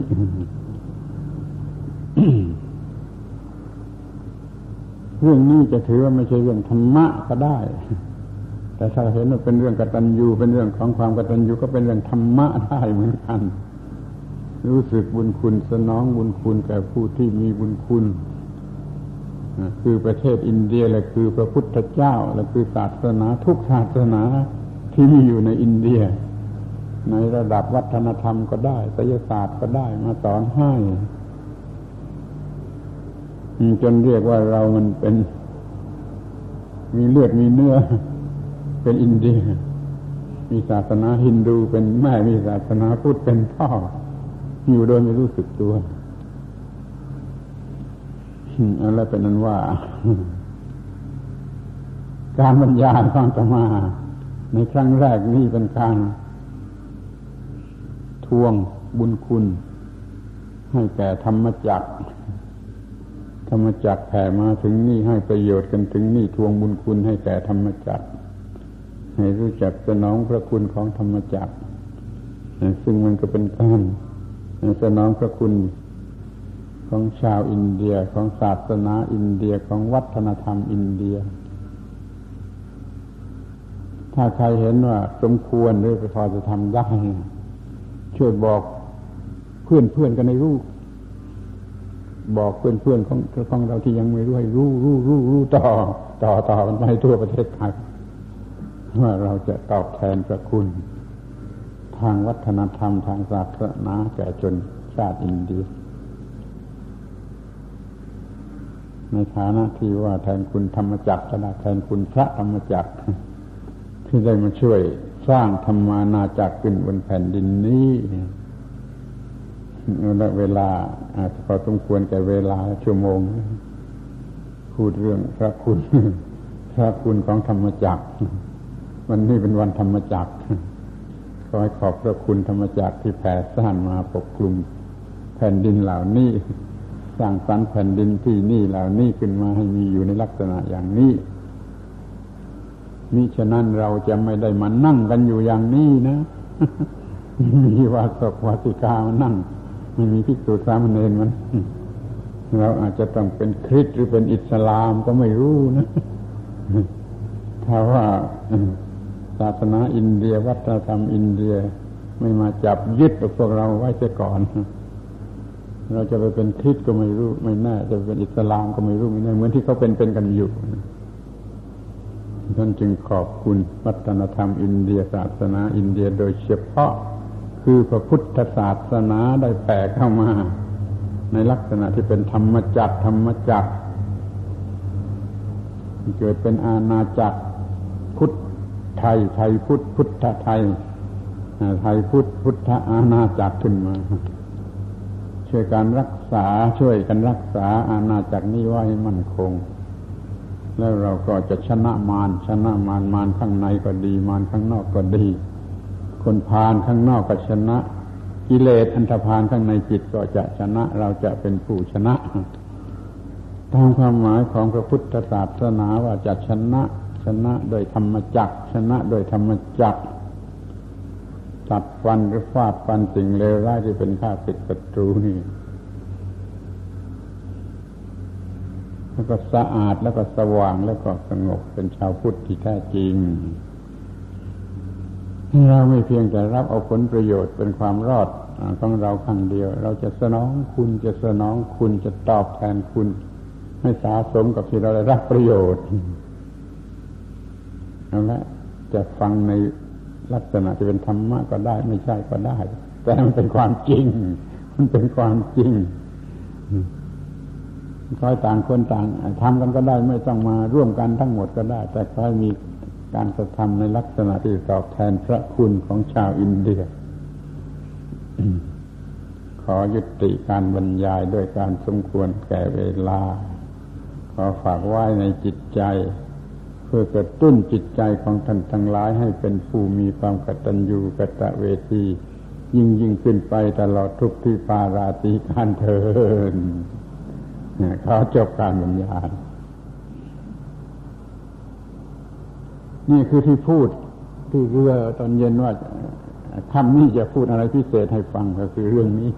เรื่องนี้จะถือว่าไม่ใช่เรื่องธรรมะก็ได้ แต่ถ้าเห็นว่าเป็นเรื่องกตัญญูเป็นเรื่องของความกตัญญูก็เป็นเรื่องธรรมะได้เหมือนกัน รู้สึกบุญคุณสนองบุญคุณแก่ผู้ที่มีบุญคุณคือประเทศอินเดียและคือพระพุทธเจ้าและคือศาสนาทุกศาสนาที่มีอยู่ในอินเดีย ในระดับวัฒนธรรมก็ได้ศิลศาสตร์ก็ได้มาสอนให้ จนเรียกว่าเรามันเป็น มีเลือดมีเนื้อ เป็นอินเดีย มีศาสนาฮินดูเป็นแม่มีศาสนาพุทธเป็นพ่อ อยู่โดยไม่รู้สึกตัวอะไรเป็นนั้นว่า การบรรยายของตมาในครั้งแรกนี่เป็นการทวงบุญคุณ ให้แก่ธรรมจักร ธรรมจักรแผ่มาถึงนี่ให้ประโยชน์กันถึงนี่ทวงบุญคุณให้แก่ธรรมจักรให้รู้จักสนองพระคุณของธรรมจักรซึ่งมันก็เป็นการสนองพระคุณของชาวอินเดียของศาสนาอินเดียของวัฒนธรรมอินเดีย ถ้าใครเห็นว่าสมควรหรือพอจะทำได้ช่วยบอกเพื่อนเพื่อนกันในรู้ บอกเพื่อนเพื่อนของของเราที่ยังไม่รู้ให้รู้รู้รู้รู้ต่อ ต่อต่อกันไปทั่วประเทศไทยว่าเราจะตอบแทนพระคุณ ทางวัฒนธรรมทางศาสนาแก่ชนชาติอินเดียในฐานะที่ว่าแทนคุณธรรมจักรก็ได้แทนคุณพระธรรมจักร ที่ได้มาช่วยสร้างธรรมานาจักรขึ้นบนแผ่นดินนี้ และเวลาอาจจะพอสมควรแก่เวลาชั่วโมง พูดเรื่องพระคุณ พระคุณของธรรมจักร วันนี้เป็นวันธรรมจักรขอให้ขอบพระคุณธรรมจักรที่แผ่ซ่านมาปกคลุมแผ่นดินเหล่านี้สร้างสรรค์แผ่นดินที่นี่เหล่านี้ขึ้นมาให้มีอยู่ในลักษณะอย่างนี้มิฉะนั้นเราจะไม่ได้มานั่งกันอยู่อย่างนี้นะ มีวาสกวาสิกามานั่ง ไม่มีภิกษุสามเณรมันเราอาจจะต้องเป็นคริสต์หรือเป็นอิสลามก็ไม่รู้นะถ้าว่าศาสนาอินเดีย วัฒนธรรมอินเดีย ไม่มาจับยึดพวกเราไว้เสียก่อน เราจะไปเป็นคริสก็ไม่รู้ ไม่แน่จะเป็นอิสลามก็ไม่รู้ไม่แน่เหมือนที่เขาเป็นเป็นกันอยู่ท่านจึงขอบคุณวัฒนธรรมอินเดีย ศาสนาอินเดียโดยเฉพาะ คือพระพุทธศาสนาได้แผ่เข้ามา ในลักษณะที่เป็นธรรมจักรธรรมจักรเกิดเป็นอาณาจักรพุทธไทยไทยพุทธพุทธไทยไทยพุทธพุทธอาณาจักรขึ้นมา ช่วยการรักษาช่วยกันรักษาอาณาจักรนี้ไว้ให้มั่นคง แล้วเราก็จะชนะมารชนะมารมารข้างในก็ดี มารข้างนอกก็ดี คนพาลข้างนอกก็ชนะ กิเลสอันธพาลข้างในจิตก็จะชนะเราจะเป็นผู้ชนะ ตามความหมายของพระพุทธศาสนาว่าจะชนะชนะโดยธรรมจักชนะโดยธรรมจักรตัดฟันหรือฟาดฟันสิ่งเลวร้ายที่เป็นข้าศึกศัตรูนี่แล้วก็สะอาดแล้วก็สว่างแล้วก็สงบเป็นชาวพุทธที่แท้จริง เราไม่เพียงแต่รับเอาผลประโยชน์เป็นความรอดของเราครั้งเดียว เราจะสนองคุณจะสนองคุณจะตอบแทนคุณ ให้สาสมกับที่เราได้รับประโยชน์เอาละจะฟังในลักษณะจะเป็นธรรมะก็ได้ ไม่ใช่ก็ได้ แต่มันเป็นความจริง มันเป็นความจริงคอยต่างคนต่างทำกันก็ได้ไม่ต้องมาร่วมกันทั้งหมดก็ได้ แต่คอยมี การกระทำในลักษณะที่ตอบแทนพระคุณของชาวอินเดีย ขอยุติการบรรยายด้วยการสมควรแก่เวลา ขอฝากไว้ในจิตใจ เพื่อกระตุ้นจิตใจของท่านทั้งหลายให้เป็นผู้มีความกตัญญูกตเวที ยิ่งยิ่งขึ้นไปตลอดทุกที่ปาราตีการเทินขอจบการบรรยาย นี่คือที่พูดที่เรือตอนเย็นว่าคำนี้จะพูดอะไรพิเศษให้ฟังก็คือเรื่องนี้